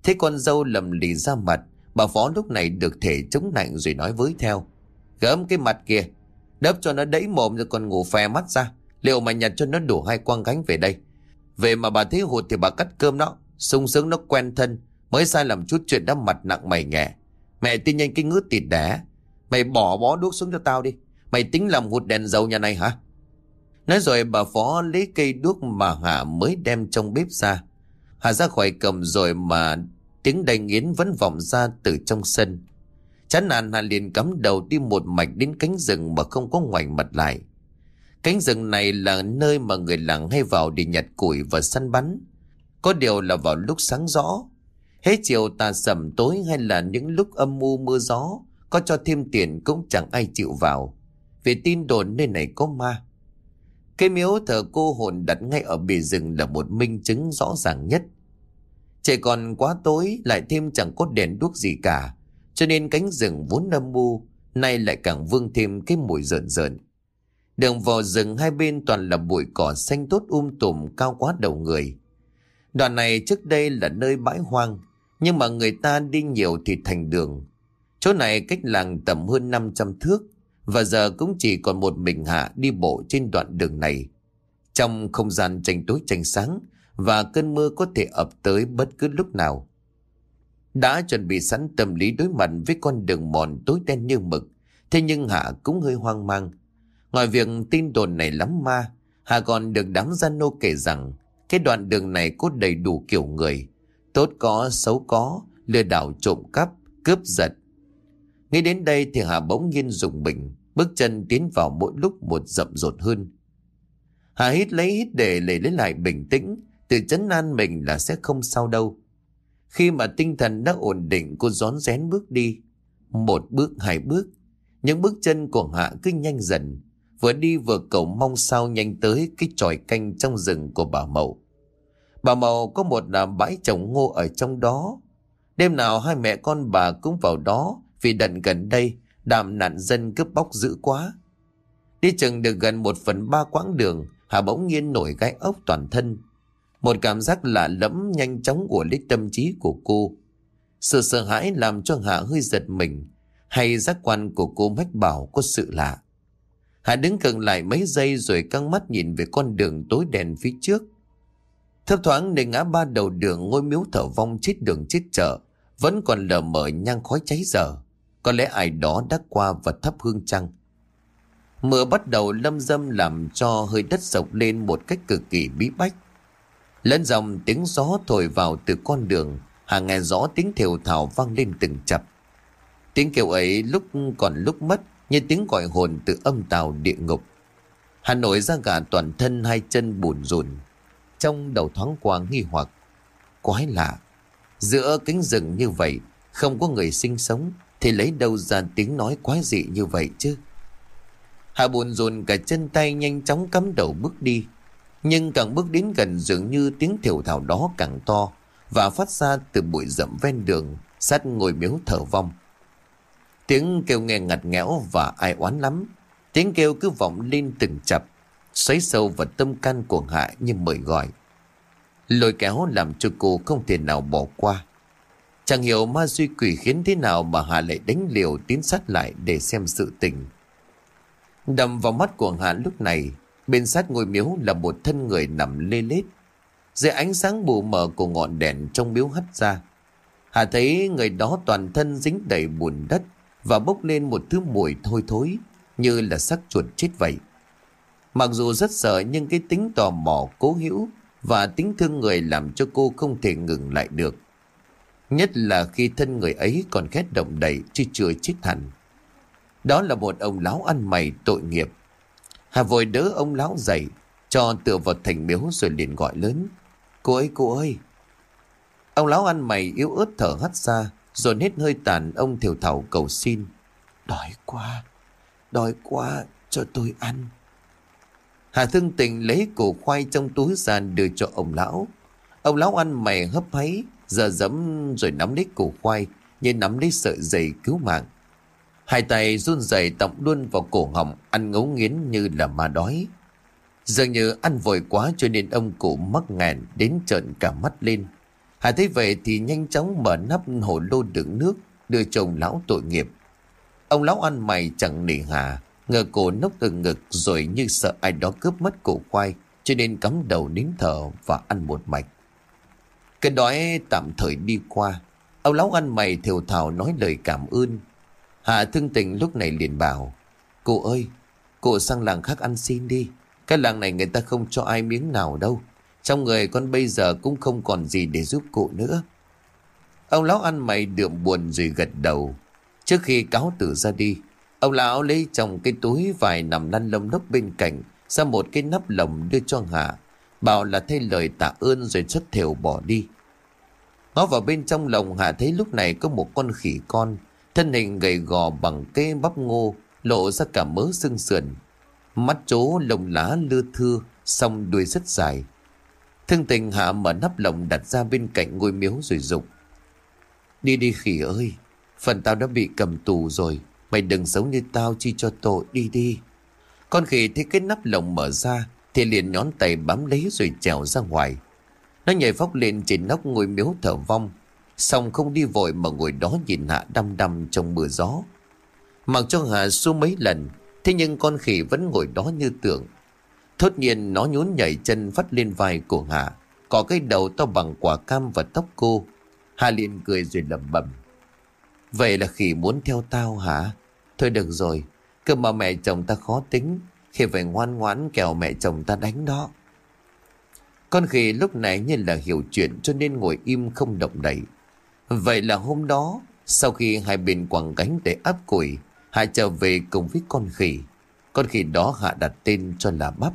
Thế con dâu lầm lì ra mặt. Bà Phó lúc này được thể chống nạnh rồi nói với theo. Gớm cái mặt kìa. Đớp cho nó đẫy mồm rồi còn ngủ phè mắt ra. Liệu mà nhặt cho nó đủ hai quang gánh về đây. Về mà bà thấy hụt thì bà cắt cơm nó. sung sướng nó quen thân. Mới sai làm chút chuyện đắp mặt nặng mày nhẹ. Mẹ tin nhanh cái ngứa tịt đẻ. Mày bỏ bó đuốc xuống cho tao đi. Mày tính làm hụt đèn dầu nhà này hả? Nói rồi bà Phó lấy cây đuốc mà Hà mới đem trong bếp ra. Hà ra khỏi cầm rồi mà Tiếng đầy nghiến vẫn vọng ra từ trong sân. Chán nản Hà liền cắm đầu đi một mạch đến cánh rừng mà không có ngoảnh mặt lại. Cánh rừng này là nơi mà người làng hay vào để nhặt củi và săn bắn. Có điều là vào lúc sáng rõ. Hết chiều tà sầm tối hay là những lúc âm mưu mưa gió, có cho thêm tiền cũng chẳng ai chịu vào. Vì tin đồn nơi này có ma. cái miếu thờ cô hồn đặt ngay ở bìa rừng là một minh chứng rõ ràng nhất. Trời còn quá tối lại thêm chẳng có đèn đuốc gì cả. Cho nên cánh rừng vốn âm mưu nay lại càng vương thêm cái mùi rợn rợn. Đường vào rừng hai bên toàn là bụi cỏ xanh tốt um tùm cao quá đầu người. Đoạn này trước đây là nơi bãi hoang, nhưng mà người ta đi nhiều thì thành đường. Chỗ này cách làng tầm hơn 500 thước, và giờ cũng chỉ còn một mình Hạ đi bộ trên đoạn đường này. Trong không gian tranh tối tranh sáng và cơn mưa có thể ập tới bất cứ lúc nào. Đã chuẩn bị sẵn tâm lý đối mặt với con đường mòn tối đen như mực, thế nhưng Hạ cũng hơi hoang mang. Ngoài việc tin đồn này lắm ma, Hạ còn được đám gian nô kể rằng cái đoạn đường này có đầy đủ kiểu người, tốt có, xấu có, lừa đảo trộm cắp, cướp giật. Nghĩ đến đây thì Hà bỗng nhiên dùng mình, bước chân tiến vào mỗi lúc một rậm rột hơn. Hà hít lấy hít để lấy lấy lại bình tĩnh, tự chấn an mình là sẽ không sao đâu. Khi mà tinh thần đã ổn định cô rón rén bước đi. Một bước hai bước. Những bước chân của Hạ cứ nhanh dần. Vừa đi vừa cầu mong sao nhanh tới cái tròi canh trong rừng của bà Mậu. Bà Mậu có một là bãi trồng ngô ở trong đó. Đêm nào hai mẹ con bà cũng vào đó vì đận gần đây đàm nạn dân cướp bóc dữ quá. Đi chừng được gần một phần ba quãng đường, Hà bỗng nhiên nổi gai ốc toàn thân. Một cảm giác lạ lẫm nhanh chóng của lít tâm trí của cô. Sự sợ hãi làm cho Hạ hơi giật mình, hay giác quan của cô mách bảo có sự lạ. Hạ đứng gần lại mấy giây rồi căng mắt nhìn về con đường tối đèn phía trước. Thấp thoáng để ngã ba đầu đường ngôi miếu thở vong chết đường chết chợ, vẫn còn lờ mờ nhang khói cháy dở. Có lẽ ai đó đã qua và thắp hương trăng. Mưa bắt đầu lâm dâm làm cho hơi đất sộc lên một cách cực kỳ bí bách. Lẫn dòng tiếng gió thổi vào từ con đường, Hà nghe rõ tiếng thều thào vang lên từng chập. Tiếng kêu ấy lúc còn lúc mất như tiếng gọi hồn từ âm tàu địa ngục. Hà nổi ra gà toàn thân hai chân bùn rùn. Trong đầu thoáng qua nghi hoặc. Quái lạ. Giữa cánh rừng như vậy, không có người sinh sống, thì lấy đâu ra tiếng nói quái dị như vậy chứ? Hà buồn rùn cả chân tay nhanh chóng cắm đầu bước đi. Nhưng càng bước đến gần dường như tiếng thiểu thảo đó càng to và phát ra từ bụi rậm ven đường sát ngồi miếu thở vong. Tiếng kêu nghe ngặt nghẽo và ai oán lắm. Tiếng kêu cứ vọng lên từng chập, xoáy sâu vào tâm can của Hạ như mời gọi. Lôi kéo làm cho cô không thể nào bỏ qua. Chẳng hiểu ma duy quỷ khiến thế nào mà Hạ lại đánh liều tiến sát lại để xem sự tình. Đầm vào mắt của Hạ lúc này, bên sát ngôi miếu là một thân người nằm lê lết. Dưới ánh sáng bù mờ của ngọn đèn trong miếu hắt ra, hà thấy người đó toàn thân dính đầy bùn đất và bốc lên một thứ mùi thôi thối như là xác chuột chết vậy. Mặc dù rất sợ nhưng cái tính tò mò cố hữu và tính thương người làm cho cô không thể ngừng lại được. Nhất là khi thân người ấy còn khét động đầy chứ chưa chết hẳn. Đó là một ông lão ăn mày tội nghiệp. Hà vội đỡ ông lão dậy, cho tựa vào thành miếu rồi liền gọi lớn. Cô ơi, cô ơi! Ông lão ăn mày yếu ớt thở hắt ra, rồi hết hơi tàn ông thiểu thảo cầu xin. Đói quá, đói quá, cho tôi ăn. Hà thương tình lấy củ khoai trong túi sàn đưa cho ông lão. Ông lão ăn mày hấp háy, giờ dẫm rồi nắm lấy củ khoai, như nắm lấy sợi dây cứu mạng. Hai tay run rẩy tọng luôn vào cổ họng, ăn ngấu nghiến như là ma đói. Dường như ăn vội quá cho nên ông cụ mắc ngàn đến trợn cả mắt lên. Hải thấy vậy thì nhanh chóng mở nắp hồ lô đựng nước, đưa chồng lão tội nghiệp. Ông lão ăn mày chẳng nỉ hà, ngờ cổ nốc từ ngực rồi như sợ ai đó cướp mất cổ khoai, cho nên cắm đầu nín thở và ăn một mạch. Cái đói tạm thời đi qua, ông lão ăn mày thều thào nói lời cảm ơn. Hà thương tình lúc này liền bảo, cô ơi, cô sang làng khác ăn xin đi. Cái làng này người ta không cho ai miếng nào đâu. Trong người con bây giờ cũng không còn gì để giúp cụ nữa. Ông lão ăn mày đượm buồn rồi gật đầu. Trước khi cáo tử ra đi, ông lão lấy trong cái túi vài nằm lăn lông lốc bên cạnh ra một cái nắp lồng đưa cho Hạ. Bảo là thay lời tạ ơn rồi xuất thều bỏ đi. Ngó vào bên trong lồng Hạ thấy lúc này có một con khỉ con, thân hình gầy gò bằng cây bắp ngô, lộ ra cả mớ xương sườn. Mắt chố lồng lá lưa thưa, song đuôi rất dài. Thương tình hạ mở nắp lồng đặt ra bên cạnh ngôi miếu rồi dục Đi đi khỉ ơi, phần tao đã bị cầm tù rồi. Mày đừng sống như tao chi cho tội, đi đi. Con khỉ thấy cái nắp lồng mở ra, thì liền nhón tay bám lấy rồi trèo ra ngoài. Nó nhảy phóc lên trên nóc ngôi miếu thở vong. Xong không đi vội mà ngồi đó nhìn Hạ đăm đăm trong mưa gió. Mặc cho Hạ xua mấy lần, thế nhưng con khỉ vẫn ngồi đó như tưởng. Thốt nhiên nó nhún nhảy chân vắt lên vai của Hạ. Có cái đầu to bằng quả cam và tóc cô. hạ liền cười rồi lẩm bẩm. Vậy là khỉ muốn theo tao hả? Thôi được rồi, cơ mà mẹ chồng ta khó tính. Khi phải ngoan ngoãn kẻo mẹ chồng ta đánh đó. Con khỉ lúc này như là hiểu chuyện cho nên ngồi im không động đậy. Vậy là hôm đó, sau khi hai bên quẳng cánh để áp củi, Hạ trở về cùng với con khỉ. Con khỉ đó Hạ đặt tên cho là Bắp.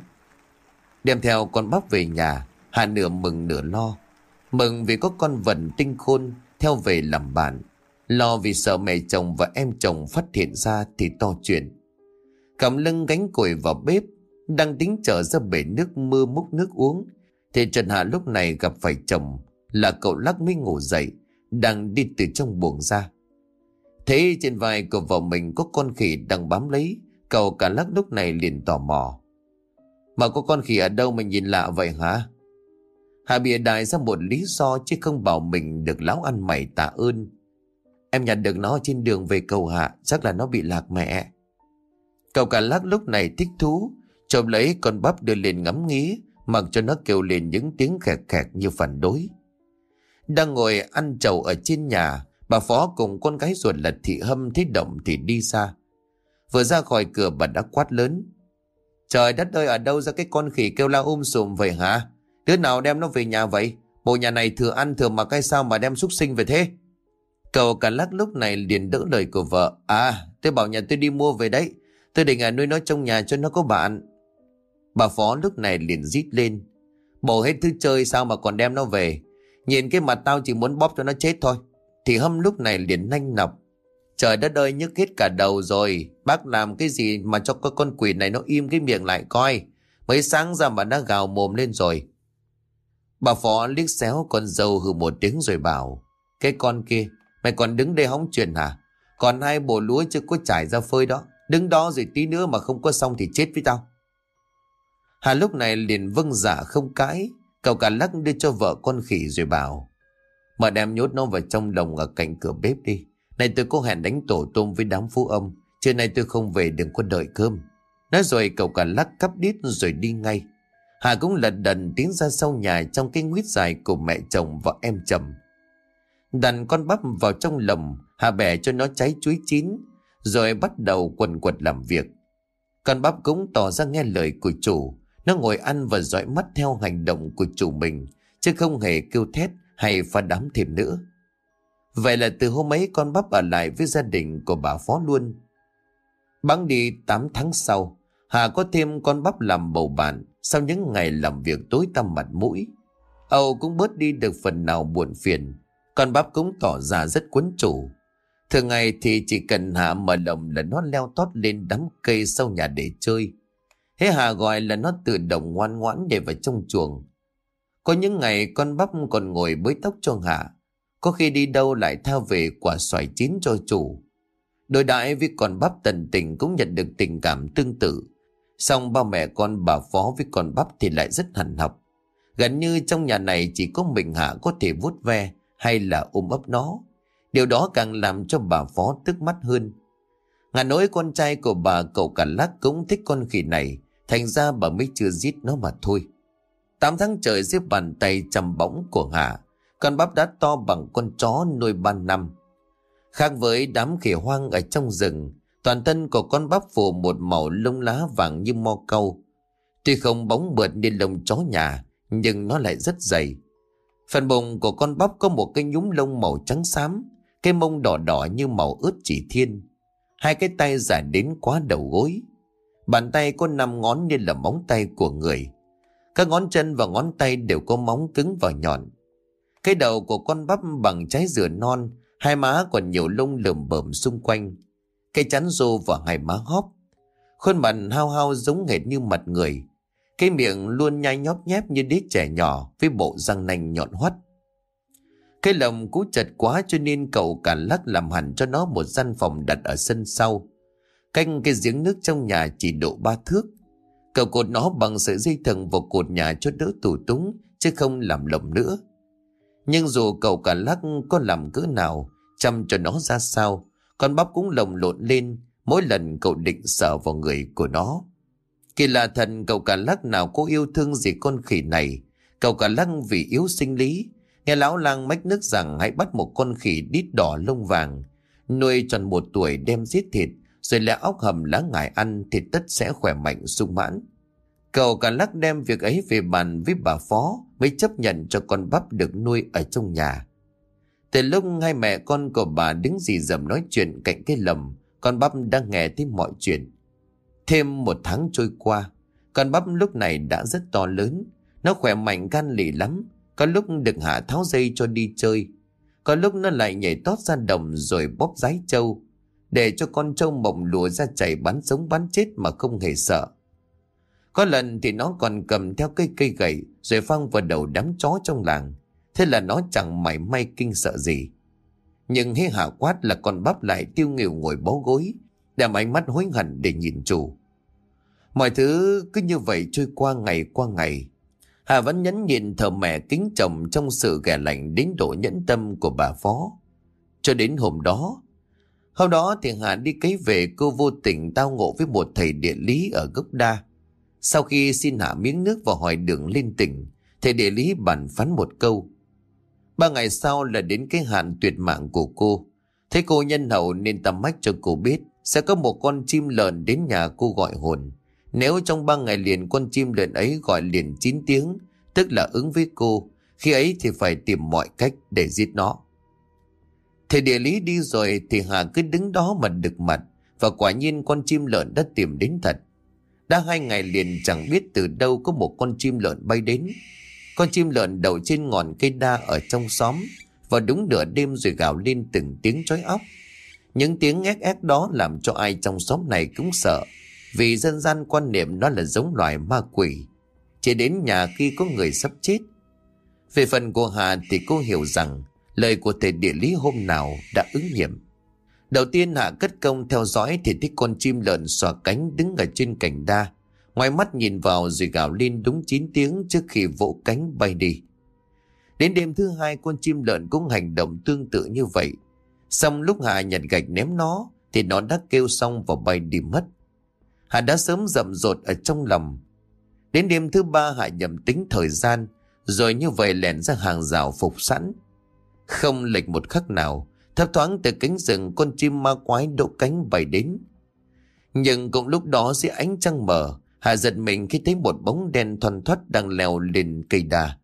Đem theo con Bắp về nhà, Hạ nửa mừng nửa lo. Mừng vì có con vần tinh khôn theo về làm bạn. Lo vì sợ mẹ chồng và em chồng phát hiện ra thì to chuyện. Cầm lưng gánh củi vào bếp, đang tính trở ra bể nước mưa múc nước uống. Thì Trần Hạ lúc này gặp phải chồng là cậu lắc mới ngủ dậy, đang đi từ trong buồng ra. Thế trên vai của vợ mình có con khỉ đang bám lấy, cậu cả lắc lúc này liền tò mò. Mà có con khỉ ở đâu mà nhìn lạ vậy hả? Hà bịa đại ra một lý do chứ không bảo mình được lão ăn mày tạ ơn. Em nhặt được nó trên đường về cầu hạ, chắc là nó bị lạc mẹ. Cậu cả lắc lúc này thích thú, chồng lấy con bắp đưa lên ngắm nghía, mặc cho nó kêu lên những tiếng khẹt khẹt như phản đối. Đang ngồi ăn trầu ở trên nhà, bà Phó cùng con gái ruột là Thị Hâm thấy động thì đi xa. Vừa ra khỏi cửa bà đã quát lớn. Trời đất ơi ở đâu ra cái con khỉ kêu la um sùm vậy hả? Đứa nào đem nó về nhà vậy? Bộ nhà này thừa ăn thừa mặc hay sao mà đem súc sinh về thế? Cậu cả lắc lúc này liền đỡ lời của vợ. À, tôi bảo nhà tôi đi mua về đấy. Tôi định à nuôi nó trong nhà cho nó có bạn. Bà Phó lúc này liền rít lên. Bộ hết thứ chơi sao mà còn đem nó về. Nhìn cái mặt tao chỉ muốn bóp cho nó chết thôi. Thì hâm lúc này liền nanh nọc. Trời đất ơi nhức hết cả đầu rồi. Bác làm cái gì mà cho cái con quỷ này nó im cái miệng lại coi. Mới sáng ra mà đã gào mồm lên rồi. Bà Phó liếc xéo con dâu hừ một tiếng rồi bảo. Cái con kia, mày còn đứng đây hóng chuyện hả? Còn hai bộ lúa chưa có trải ra phơi đó. Đứng đó rồi tí nữa mà không có xong thì chết với tao. Hà lúc này liền vâng giả không cãi. Cậu cả lắc đưa cho vợ con khỉ rồi bảo. Mở đem nhốt nó vào trong lồng ở cạnh cửa bếp đi. Này tôi có hẹn đánh tổ tôm với đám phú âm Trưa nay tôi không về đừng có đợi cơm. Nói rồi cậu cả lắc cắp đít rồi đi ngay. Hà cũng lật đần tiến ra sau nhà trong cái nguyết dài của mẹ chồng và em chồng. Đặt con bắp vào trong lồng, Hà bẻ cho nó cháy chuối chín, rồi bắt đầu quần quật làm việc. Con bắp cũng tỏ ra nghe lời của chủ, nó ngồi ăn và dõi mắt theo hành động của chủ mình, chứ không hề kêu thét hay pha đám thêm nữa. Vậy là từ hôm ấy con bắp ở lại với gia đình của bà Phó luôn. Bắn đi 8 tháng sau, Hà có thêm con bắp làm bầu bạn sau những ngày làm việc tối tăm mặt mũi. Âu cũng bớt đi được phần nào buồn phiền, con bắp cũng tỏ ra rất quấn chủ. Thường ngày thì chỉ cần Hà mở lồng là nó leo tót lên đám cây sau nhà để chơi. Hế Hà gọi là nó tự động ngoan ngoãn để vào trong chuồng. Có những ngày con bắp còn ngồi bới tóc cho Hà. Có khi đi đâu lại thao về quả xoài chín cho chủ. Đối đãi với con bắp tần tình cũng nhận được tình cảm tương tự. Xong ba mẹ con bà phó với con bắp thì lại rất hằn học. Gần như trong nhà này chỉ có mình Hạ có thể vuốt ve hay là ôm ấp nó. Điều đó càng làm cho bà phó tức mắt hơn. Ngà nỗi con trai của bà cậu cả lắc cũng thích con khỉ này, thành ra bà mới chưa giết nó mà thôi. Tám tháng trời dưới bàn tay chầm bóng của hà, con bắp đã to bằng con chó nuôi ban năm. Khác với đám khỉ hoang ở trong rừng, toàn thân của con bắp phủ một màu lông lá vàng như mo câu. Tuy không bóng bượt như lông chó nhà, nhưng nó lại rất dày. Phần bụng của con bắp có một cái nhúm lông màu trắng xám, cái mông đỏ đỏ như màu ướt chỉ thiên. Hai cái tay dài đến quá đầu gối. Bàn tay có 5 ngón như là móng tay của người. Các ngón chân và ngón tay đều có móng cứng và nhọn. Cái đầu của con bắp bằng trái dừa non, hai má còn nhiều lông lởm bởm xung quanh. Cái chắn rô và hai má hóp. Khuôn mặt hao hao giống hệt như mặt người. Cái miệng luôn nhai nhóp nhép như đứa trẻ nhỏ với bộ răng nanh nhọn hoắt. Cái lồng cú chật quá cho nên cậu cả lắc làm hẳn cho nó một gian phòng đặt ở sân sau. Canh cái giếng nước trong nhà chỉ độ ba thước. Cậu cột nó bằng sợi dây thừng vào cột nhà cho đỡ tủ túng, chứ không làm lồng nữa. Nhưng dù cậu cả lắc có làm cỡ nào, chăm cho nó ra sao, con bắp cũng lồng lộn lên mỗi lần cậu định sờ vào người của nó. Kỳ lạ thần cậu cả lắc nào có yêu thương gì con khỉ này. Cậu cả lắc vì yếu sinh lý. Nghe lão lang mách nước rằng hãy bắt một con khỉ đít đỏ lông vàng. Nuôi tròn một tuổi đem giết thịt. Rồi lẽ óc hầm lá ngải ăn thì tất sẽ khỏe mạnh sung mãn. Cậu cả lắc đem việc ấy về bàn với bà Phó mới chấp nhận cho con bắp được nuôi ở trong nhà. Từ lúc hai mẹ con của bà đứng dì dầm nói chuyện cạnh cái lầm, con bắp đang nghe thấy mọi chuyện. Thêm một tháng trôi qua, con bắp lúc này đã rất to lớn. Nó khỏe mạnh gan lì lắm. Có lúc được hạ tháo dây cho đi chơi. Có lúc nó lại nhảy tót ra đồng rồi bóp rái trâu. Để cho con trâu mộng lùa ra chảy bắn sống bắn chết mà không hề sợ. Có lần thì nó còn cầm theo cây cây gậy rồi phăng vào đầu đám chó trong làng. Thế là nó chẳng mảy may kinh sợ gì. Nhưng hế hạ quát là con bắp lại tiêu nghỉu ngồi bó gối, đem ánh mắt hối hận để nhìn chủ. Mọi thứ cứ như vậy trôi qua ngày qua ngày. Hà vẫn nhấn nhìn thờ mẹ kính chồng trong sự ghẻ lạnh đến độ nhẫn tâm của bà Phó. Cho đến hôm đó, hôm đó thì Hà đi cấy về cô vô tình tao ngộ với một thầy địa lý ở gốc đa. Sau khi xin hạ miếng nước và hỏi đường lên tỉnh, thầy địa lý bàn phán một câu. Ba ngày sau là đến cái hạn tuyệt mạng của cô. Thấy cô nhân hậu nên tầm mách cho cô biết sẽ có một con chim lợn đến nhà cô gọi hồn. Nếu trong ba ngày liền con chim lợn ấy gọi liền 9 tiếng, tức là ứng với cô, khi ấy thì phải tìm mọi cách để giết nó. Thầy địa lý đi rồi thì Hà cứ đứng đó mà đực mặt, và quả nhiên con chim lợn đã tìm đến thật. Đã hai ngày liền chẳng biết từ đâu có một con chim lợn bay đến. Con chim lợn đậu trên ngọn cây đa ở trong xóm, và đúng nửa đêm rồi gào lên từng tiếng chói óc. Những tiếng ép ép đó làm cho ai trong xóm này cũng sợ, vì dân gian quan niệm nó là giống loài ma quỷ. Chỉ đến nhà khi có người sắp chết. Về phần của Hà thì cô hiểu rằng lời của thầy địa lý hôm nào đã ứng nghiệm. Đầu tiên Hạ cất công theo dõi thì thấy con chim lợn xòa cánh đứng ở trên cành đa. Ngoài mắt nhìn vào rồi gào lên đúng 9 tiếng trước khi vỗ cánh bay đi. Đến đêm thứ hai con chim lợn cũng hành động tương tự như vậy. Xong lúc Hạ nhặt gạch ném nó thì nó đã kêu xong và bay đi mất. Hạ đã sớm rậm rột ở trong lòng. Đến đêm thứ ba Hạ nhầm tính thời gian, rồi như vậy lẻn ra hàng rào phục sẵn. Không lệch một khắc nào, thấp thoáng từ cánh rừng con chim ma quái đỗ cánh bay đến. Nhưng cũng lúc đó dưới ánh trăng mờ, Hạ giật mình khi thấy một bóng đen thoăn thoắt đang leo lên cây đà.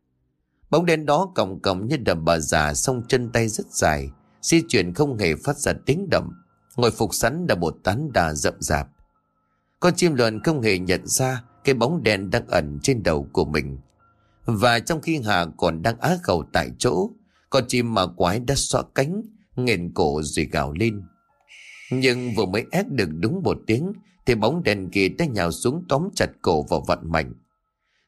Bóng đen đó còng còng như đầm bà già song chân tay rất dài, di chuyển không hề phát ra tiếng động. Ngồi phục sẵn là một tán đà rậm rạp. Con chim lợn không hề nhận ra cái bóng đen đang ẩn trên đầu của mình. Và trong khi Hà còn đang á khẩu tại chỗ, con chim mà quái đã xóa cánh, nghền cổ rồi gào lên. Nhưng vừa mới ép được đúng một tiếng, thì bóng đèn kia đã nhào xuống tóm chặt cổ vào vận mạnh.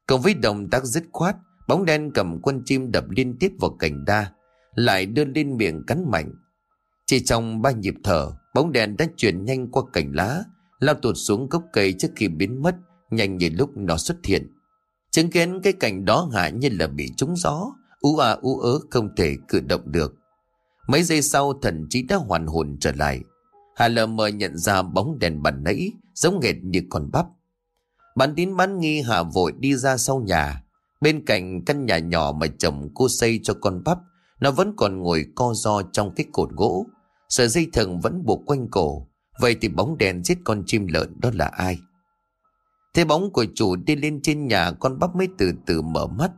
Cộng với động tác dứt khoát, bóng đen cầm quân chim đập liên tiếp vào cành đa, lại đưa lên miệng cắn mạnh. Chỉ trong ba nhịp thở, bóng đèn đã chuyển nhanh qua cành lá, lao tụt xuống gốc cây trước khi biến mất, nhanh như lúc nó xuất hiện. Chứng kiến cái cảnh đó hạ như là bị trúng gió, ú à ú ớ không thể cử động được. Mấy giây sau thần trí đã hoàn hồn trở lại. Hà lờ mờ nhận ra bóng đèn bàn nãy, giống nghệt như con bắp. Bán tín bán nghi Hà vội đi ra sau nhà. Bên cạnh căn nhà nhỏ mà chồng cô xây cho con bắp, nó vẫn còn ngồi co ro trong cái cột gỗ. Sợi dây thừng vẫn buộc quanh cổ. Vậy thì bóng đèn giết con chim lợn đó là ai? Thế bóng của chủ đi lên trên nhà con bắp mới từ từ mở mắt.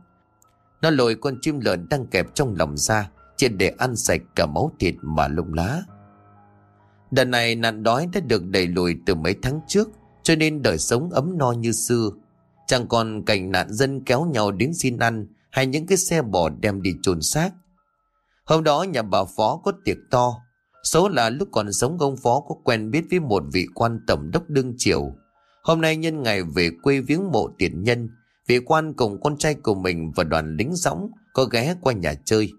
Nó lôi con chim lợn đang kẹp trong lòng ra, trên để ăn sạch cả máu thịt mà lông lá. Đợt này nạn đói đã được đẩy lùi từ mấy tháng trước, cho nên đời sống ấm no như xưa. Chẳng còn cảnh nạn dân kéo nhau đến xin ăn hay những cái xe bò đem đi chôn xác. Hôm đó nhà bà Phó có tiệc to. Số là lúc còn sống ông Phó có quen biết với một vị quan tổng đốc đương triều. Hôm nay nhân ngày về quê viếng mộ tiền nhân, vị quan cùng con trai của mình và đoàn lính dõng có ghé qua nhà chơi.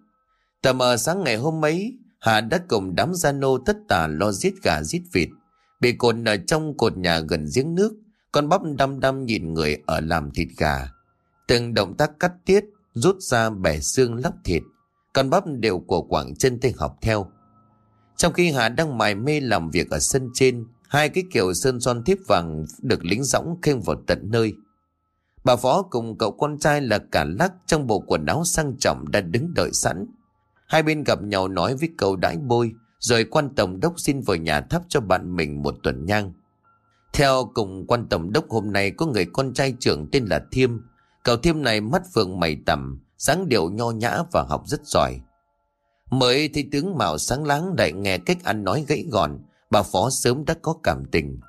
Tầm ở sáng ngày hôm ấy, Hà đã cùng đám gia nô tất tả lo giết gà giết vịt. Bị cột ở trong cột nhà gần giếng nước, con bắp đăm đăm nhìn người ở làm thịt gà. Từng động tác cắt tiết, rút ra bẻ xương lóc thịt. Con bắp đều của quảng chân tay học theo. Trong khi Hà đang mải mê làm việc ở sân trên, Hai cái kiểu sơn son thiếp vàng được lính dõng khen vào tận nơi. Bà Phó cùng cậu con trai là cả lắc trong bộ quần áo sang trọng đã đứng đợi sẵn. Hai bên gặp nhau nói với cậu đãi bôi, rồi quan tổng đốc xin vào nhà thắp cho bạn mình một tuần nhang. Theo cùng quan tổng đốc hôm nay có người con trai trưởng tên là Thiêm. Cậu Thiêm này mắt phượng mày tầm, sáng điệu nho nhã và học rất giỏi. Mới thấy tướng mạo sáng láng lại nghe cách ăn nói gãy gọn, bà Phó sớm đã có cảm tình.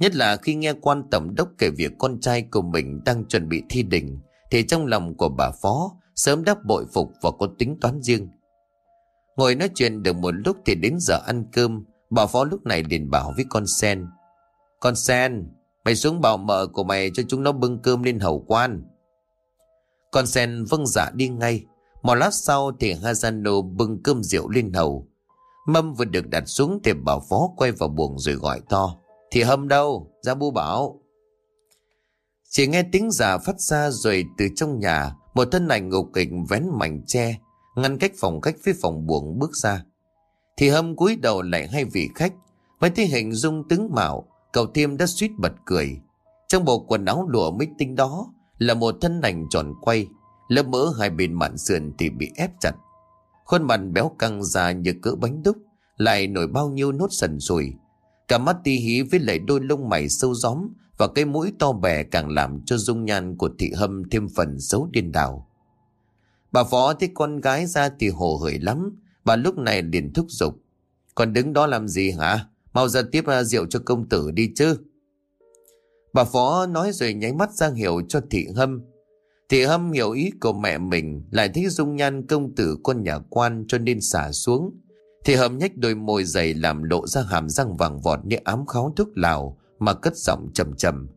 Nhất là khi nghe quan tổng đốc kể việc con trai của mình đang chuẩn bị thi đình, thì trong lòng của bà Phó sớm đã bội phục và có tính toán riêng. Ngồi nói chuyện được một lúc thì đến giờ ăn cơm, bà Phó lúc này liền bảo với con Sen. Con Sen, mày xuống bảo mợ của mày cho chúng nó bưng cơm lên hầu quan. Con Sen vâng dạ đi ngay. Một lát sau thì Hazano bưng cơm rượu lên hầu. Mâm vừa được đặt xuống thì bà phó quay vào buồng rồi gọi to. Thì hâm đâu? Ra bu bảo. Chỉ nghe tiếng giả phát ra rồi từ trong nhà, một thân ảnh ngục kịch vén mảnh tre, ngăn cách phòng khách với phòng buồng bước ra. Thì hâm cúi đầu lại hai vị khách với thấy hình dung tướng mạo, cậu thiêm đã suýt bật cười. Trong bộ quần áo lụa mít tinh đó là một thân ảnh tròn quay, lớp mỡ hai bên mạn sườn thì bị ép chặt. Khuôn mặt béo căng ra như cỡ bánh đúc, lại nổi bao nhiêu nốt sần sùi Cả mắt ti hí với lại đôi lông mày sâu gióm và cái mũi to bè càng làm cho dung nhan của thị hâm thêm phần xấu điên đảo. Bà phó thấy con gái ra thì hồ hởi lắm, bà lúc này liền thúc giục. Còn đứng đó làm gì hả? Mau ra tiếp à, rượu cho công tử đi chứ. Bà phó nói rồi nháy mắt ra hiểu cho thị hâm. Thị hâm hiểu ý của mẹ mình lại thấy dung nhan công tử con nhà quan cho nên xả xuống. Thì hầm nhách đôi môi dày làm lộ ra hàm răng vàng vọt như ám kháo thuốc lào mà cất giọng trầm trầm.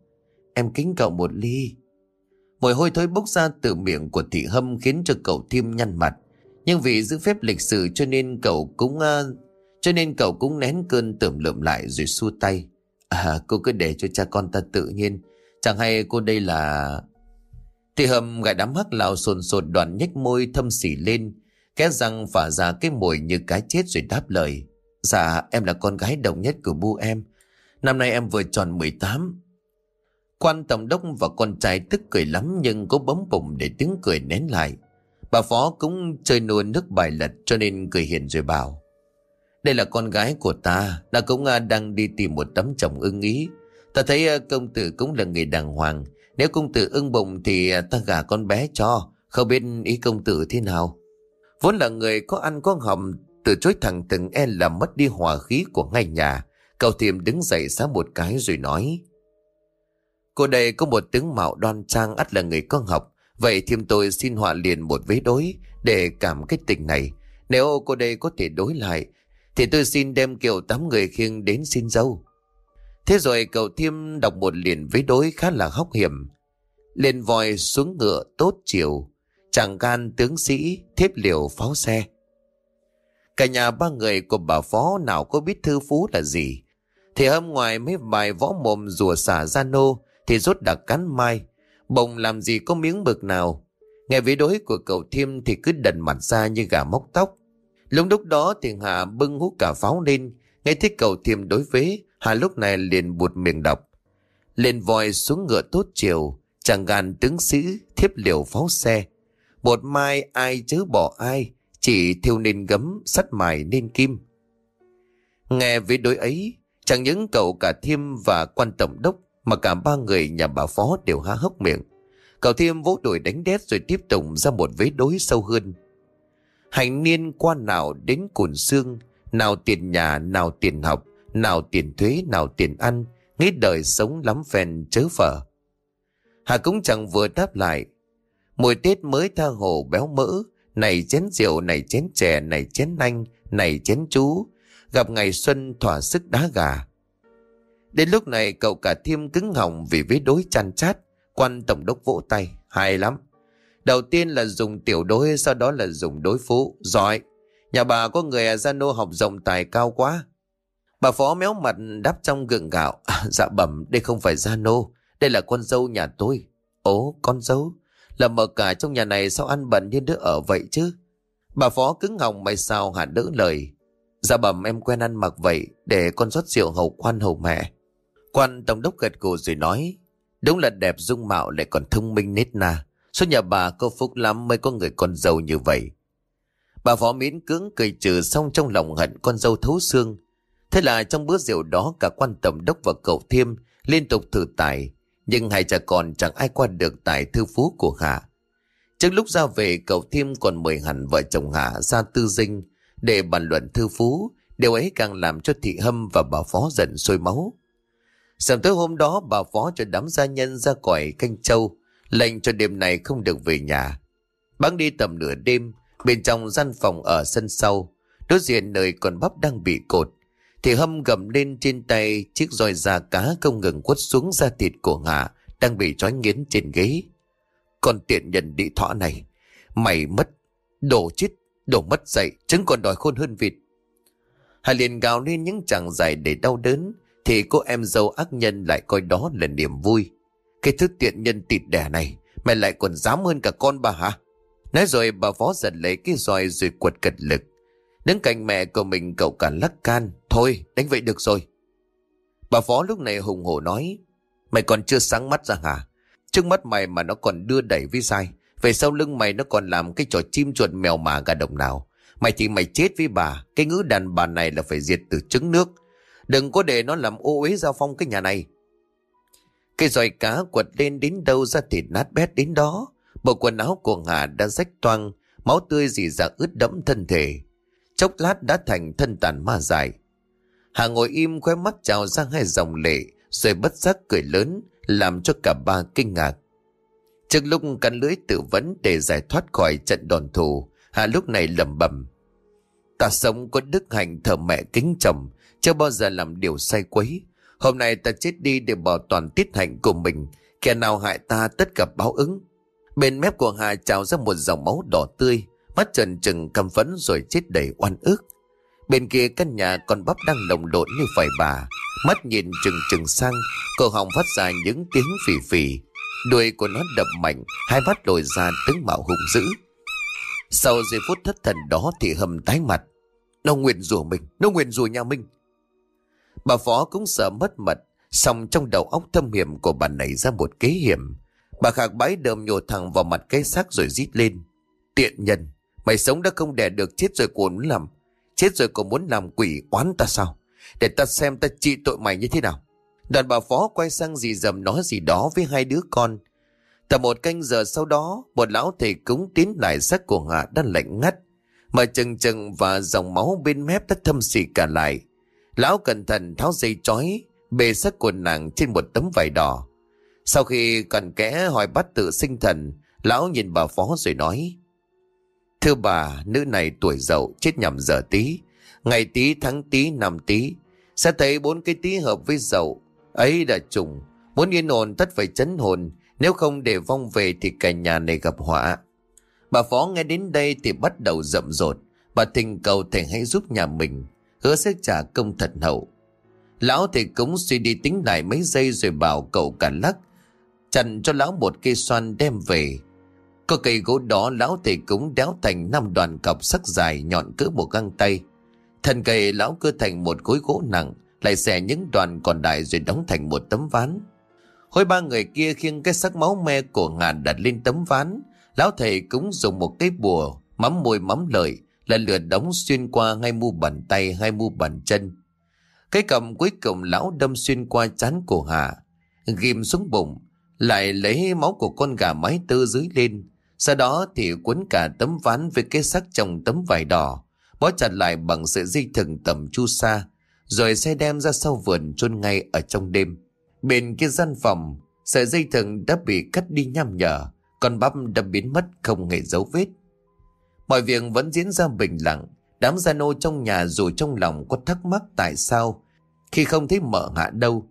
Em kính cậu một ly. Mùi hôi thối bốc ra từ miệng của thị hâm khiến cho cậu thiêm nhăn mặt. Nhưng vì giữ phép lịch sử cho nên cậu cũng... Uh, cho nên cậu cũng nén cơn tưởng lượm lại rồi xua tay. À cô cứ để cho cha con ta tự nhiên. Chẳng hay cô đây là... Thị hầm gãi đám hắc lào sồn sột đoàn nhếch môi thâm xỉ lên Khẽ răng phả ra cái mùi như cái chết rồi đáp lời. Dạ em là con gái đồng nhất của bu em. Năm nay em vừa tròn 18. Quan tổng đốc và con trai tức cười lắm nhưng cố bấm bụng để tiếng cười nén lại. Bà Phó cũng chơi nua nước bài lật cho nên cười hiền rồi bảo. Đây là con gái của ta, ta cũng à, đang đi tìm một tấm chồng ưng ý. Ta thấy à, công tử cũng là người đàng hoàng. Nếu công tử ưng bụng thì à, ta gả con bé cho, không biết ý công tử thế nào. Vốn là người có ăn có hầm Từ chối thẳng từng e là mất đi hòa khí của ngay nhà. Cậu thiềm đứng dậy xá một cái rồi nói, Cô đây có một tướng mạo đoan trang, ắt là người có học Vậy thiêm tôi xin họa liền một vế đối Để cảm cái tình này. Nếu cô đây có thể đối lại, Thì tôi xin đem kiểu tám người khiêng đến xin dâu. Thế rồi cậu thiêm đọc một liền vế đối khá là hóc hiểm. Lên voi xuống ngựa tốt chiều Chẳng gan tướng sĩ thiếp liều pháo xe. Cả nhà ba người của bà phó nào có biết thư phú là gì? Thì hôm ngoài mấy bài võ mồm rùa xả ra nô, Thì rốt đặc cắn mai. Bồng làm gì có miếng bực nào? Nghe vế đối của cậu Thiêm thì cứ đần mặt ra như gà móc tóc. Lúc lúc đó thì Hà bưng hút cả pháo lên. Nghe thấy cậu Thiêm đối vế, Hà lúc này liền buột miệng đọc. Lên voi xuống ngựa tốt chiều, Chẳng gan tướng sĩ thiếp liều pháo xe bột mai ai chứ bỏ ai, chỉ thiêu nên gấm, sắt mài nên kim. Nghe với đối ấy, chẳng những cậu cả Thiêm và quan tổng đốc mà cả ba người nhà bà Phó đều há hốc miệng. Cậu Thiêm vỗ đuổi đánh đét rồi tiếp tục ra một vế đối sâu hơn. Hành niên quan nào đến cùn xương, nào tiền nhà, nào tiền học, nào tiền thuế, nào tiền ăn, nghĩ đời sống lắm phèn chớ phở. Hà cũng chẳng vừa đáp lại, Mùi Tết mới tha hồ béo mỡ, này chén rượu, này chén chè, này chén nanh, này chén chú, gặp ngày xuân thỏa sức đá gà. Đến lúc này cậu cả thiêm cứng hỏng vì với đối chăn chát, quan tổng đốc vỗ tay, hay lắm. Đầu tiên là dùng tiểu đối, sau đó là dùng đối phú, giỏi. Nhà bà có người gia nô học rộng tài cao quá. Bà phó méo mặt đáp trong gượng gạo, à, dạ bẩm, đây không phải gia nô, đây là con dâu nhà tôi. Ố, con dâu? Là mở cả trong nhà này sao ăn bẩn như đứa ở vậy chứ? Bà phó cứng họng mày sao hả đỡ lời. Dạ bẩm em quen ăn mặc vậy Để con rót rượu hầu quan hầu mẹ. Quan tổng đốc gật gù rồi nói, Đúng là đẹp dung mạo lại còn thông minh nết na. Số nhà bà có phúc lắm mới có người con dâu như vậy. Bà phó miễn cưỡng cười trừ xong trong lòng hận con dâu thấu xương. Thế là trong bữa rượu đó cả quan tổng đốc và cậu Thiêm liên tục thử tài nhưng hai cha con chẳng ai qua được tài thư phú của Hạ Trước lúc ra về, cậu Thiêm còn mời hẳn vợ chồng Hạ ra tư dinh Để bàn luận thư phú. Điều ấy càng làm cho thị hâm và bà phó giận sôi máu. Sáng tới hôm đó, bà phó cho đám gia nhân ra cõi canh châu, Lệnh cho đêm này không được về nhà. Bắn đi tầm nửa đêm, Bên trong gian phòng ở sân sau, Đối diện nơi con bắp đang bị cột. Thì hâm gầm lên trên tay Chiếc roi da cá không ngừng quất xuống da thịt của ngà, Đang bị trói nghiến trên ghế. Con tiện nhân đi thọ này, Mày mất, Đổ chết, Đổ mất dậy, Trứng còn đòi khôn hơn vịt. Hà liền gào lên những chàng dài để đau đớn, Thì cô em dâu ác nhân lại coi đó là niềm vui. Cái thứ tiện nhân tịt đẻ này, Mày lại còn dám hơn cả con bà hả? Nói rồi bà phó giật lấy cái roi rồi quật cật lực. Đứng cạnh mẹ của mình cậu cả lắc can. Thôi đánh vậy được rồi. Bà phó lúc này hùng hổ nói. Mày còn chưa sáng mắt ra hả? Trước mắt mày mà nó còn đưa đẩy với sai. Về sau lưng mày nó còn làm cái trò chim chuột mèo mà gà đồng nào. Mày thì mày chết với bà. Cái ngữ đàn bà này là phải diệt từ trứng nước. Đừng có để nó làm ô uế giao phong cái nhà này. Cái roi cá quật lên đến đâu ra thịt nát bét đến đó. Bộ quần áo của Hà đã rách toang, máu tươi dì ra ướt đẫm thân thể. Chốc lát đã thành thân tàn ma dài. Hà ngồi im khóe mắt trào ra hai dòng lệ, rồi bất giác cười lớn, làm cho cả ba kinh ngạc. Trước lúc cắn lưới tự vấn để giải thoát khỏi trận đòn thù, Hà lúc này lẩm bẩm. Ta sống có đức hạnh thờ mẹ kính chồng, chưa bao giờ làm điều sai quấy. Hôm nay ta chết đi để bảo toàn tiết hạnh của mình, kẻ nào hại ta tất cả báo ứng. Bên mép của Hà trào ra một dòng máu đỏ tươi, mắt trần trừng căm phẫn rồi chết đầy oan ức. Bên kia căn nhà con bắp đang lồng lộn như phải bà, mắt nhìn trừng trừng sang, cổ họng phát ra những tiếng phì phì. Đuôi của nó đập mạnh, hai mắt lồi ra tướng mạo hung dữ. Sau giây phút thất thần đó thì hầm tái mặt. Nó nguyện rủa mình, nó nguyện rủa nhà mình. Bà Phó cũng sợ mất mật, xong trong đầu óc thâm hiểm của bà nảy ra một kế hiểm. Bà Khạc bái đờm nhổ thẳng vào mặt cái xác rồi rít lên. Tiện nhân, mày sống đã không đẻ được chết rồi còn muốn làm. Chết rồi còn muốn làm quỷ oán ta sao? Để ta xem ta trị tội mày như thế nào. Đoàn bà phó quay sang dì dầm nói gì đó với hai đứa con. Tầm một canh giờ sau đó, một lão thầy cúng tiến lại xác của Hạ đã lạnh ngắt. Mà chừng chừng và dòng máu bên mép đã thâm xì cả lại. Lão cẩn thận tháo dây chói, bề xác của nàng trên một tấm vải đỏ. Sau khi cần kẽ hỏi bắt tự sinh thần, lão nhìn bà phó rồi nói. Thưa bà, nữ này tuổi dậu chết nhầm giờ tí. Ngày tí tháng tí năm tí. Sẽ thấy bốn cái tí hợp với dậu. Ấy đã trùng. Muốn yên ổn tất phải chấn hồn. Nếu không để vong về thì cả nhà này gặp họa. Bà phó nghe đến đây thì bắt đầu rậm rột. Bà thình cầu thầy hãy giúp nhà mình. Hứa sẽ trả công thật hậu. Lão thì cũng suy đi tính lại mấy giây rồi bảo cậu cả lắc chặn cho lão một cây xoan đem về. Có cây gỗ đó lão thầy cúng đéo thành năm đoàn cọc sắc dài nhọn cỡ một găng tay. Thân cây lão cưa thành một khối gỗ nặng, lại xẻ những đoàn còn lại rồi đóng thành một tấm ván. Hôi ba người kia khiêng cái sắc máu me của ngàn đặt lên tấm ván. Lão thầy cúng dùng một cái bùa, mắm môi mắm lợi, là lượt đóng xuyên qua ngay mu bàn tay, hai mu bàn chân. Cái cầm cuối cùng lão đâm xuyên qua chán cổ hạ, ghim xuống bụng, lại lấy máu của con gà mái tơ dưới lên. Sau đó thì cuốn cả tấm ván với cái sắc trong tấm vải đỏ, bó chặt lại bằng sợi dây thừng tầm chu sa, rồi xe đem ra sau vườn chôn ngay ở trong đêm. Bên kia gian phòng, sợi dây thừng đã bị cắt đi nham nhở, con bắp đã biến mất không hề dấu vết. Mọi việc vẫn diễn ra bình lặng, đám gia nô trong nhà dù trong lòng có thắc mắc tại sao khi không thấy mở hạ đâu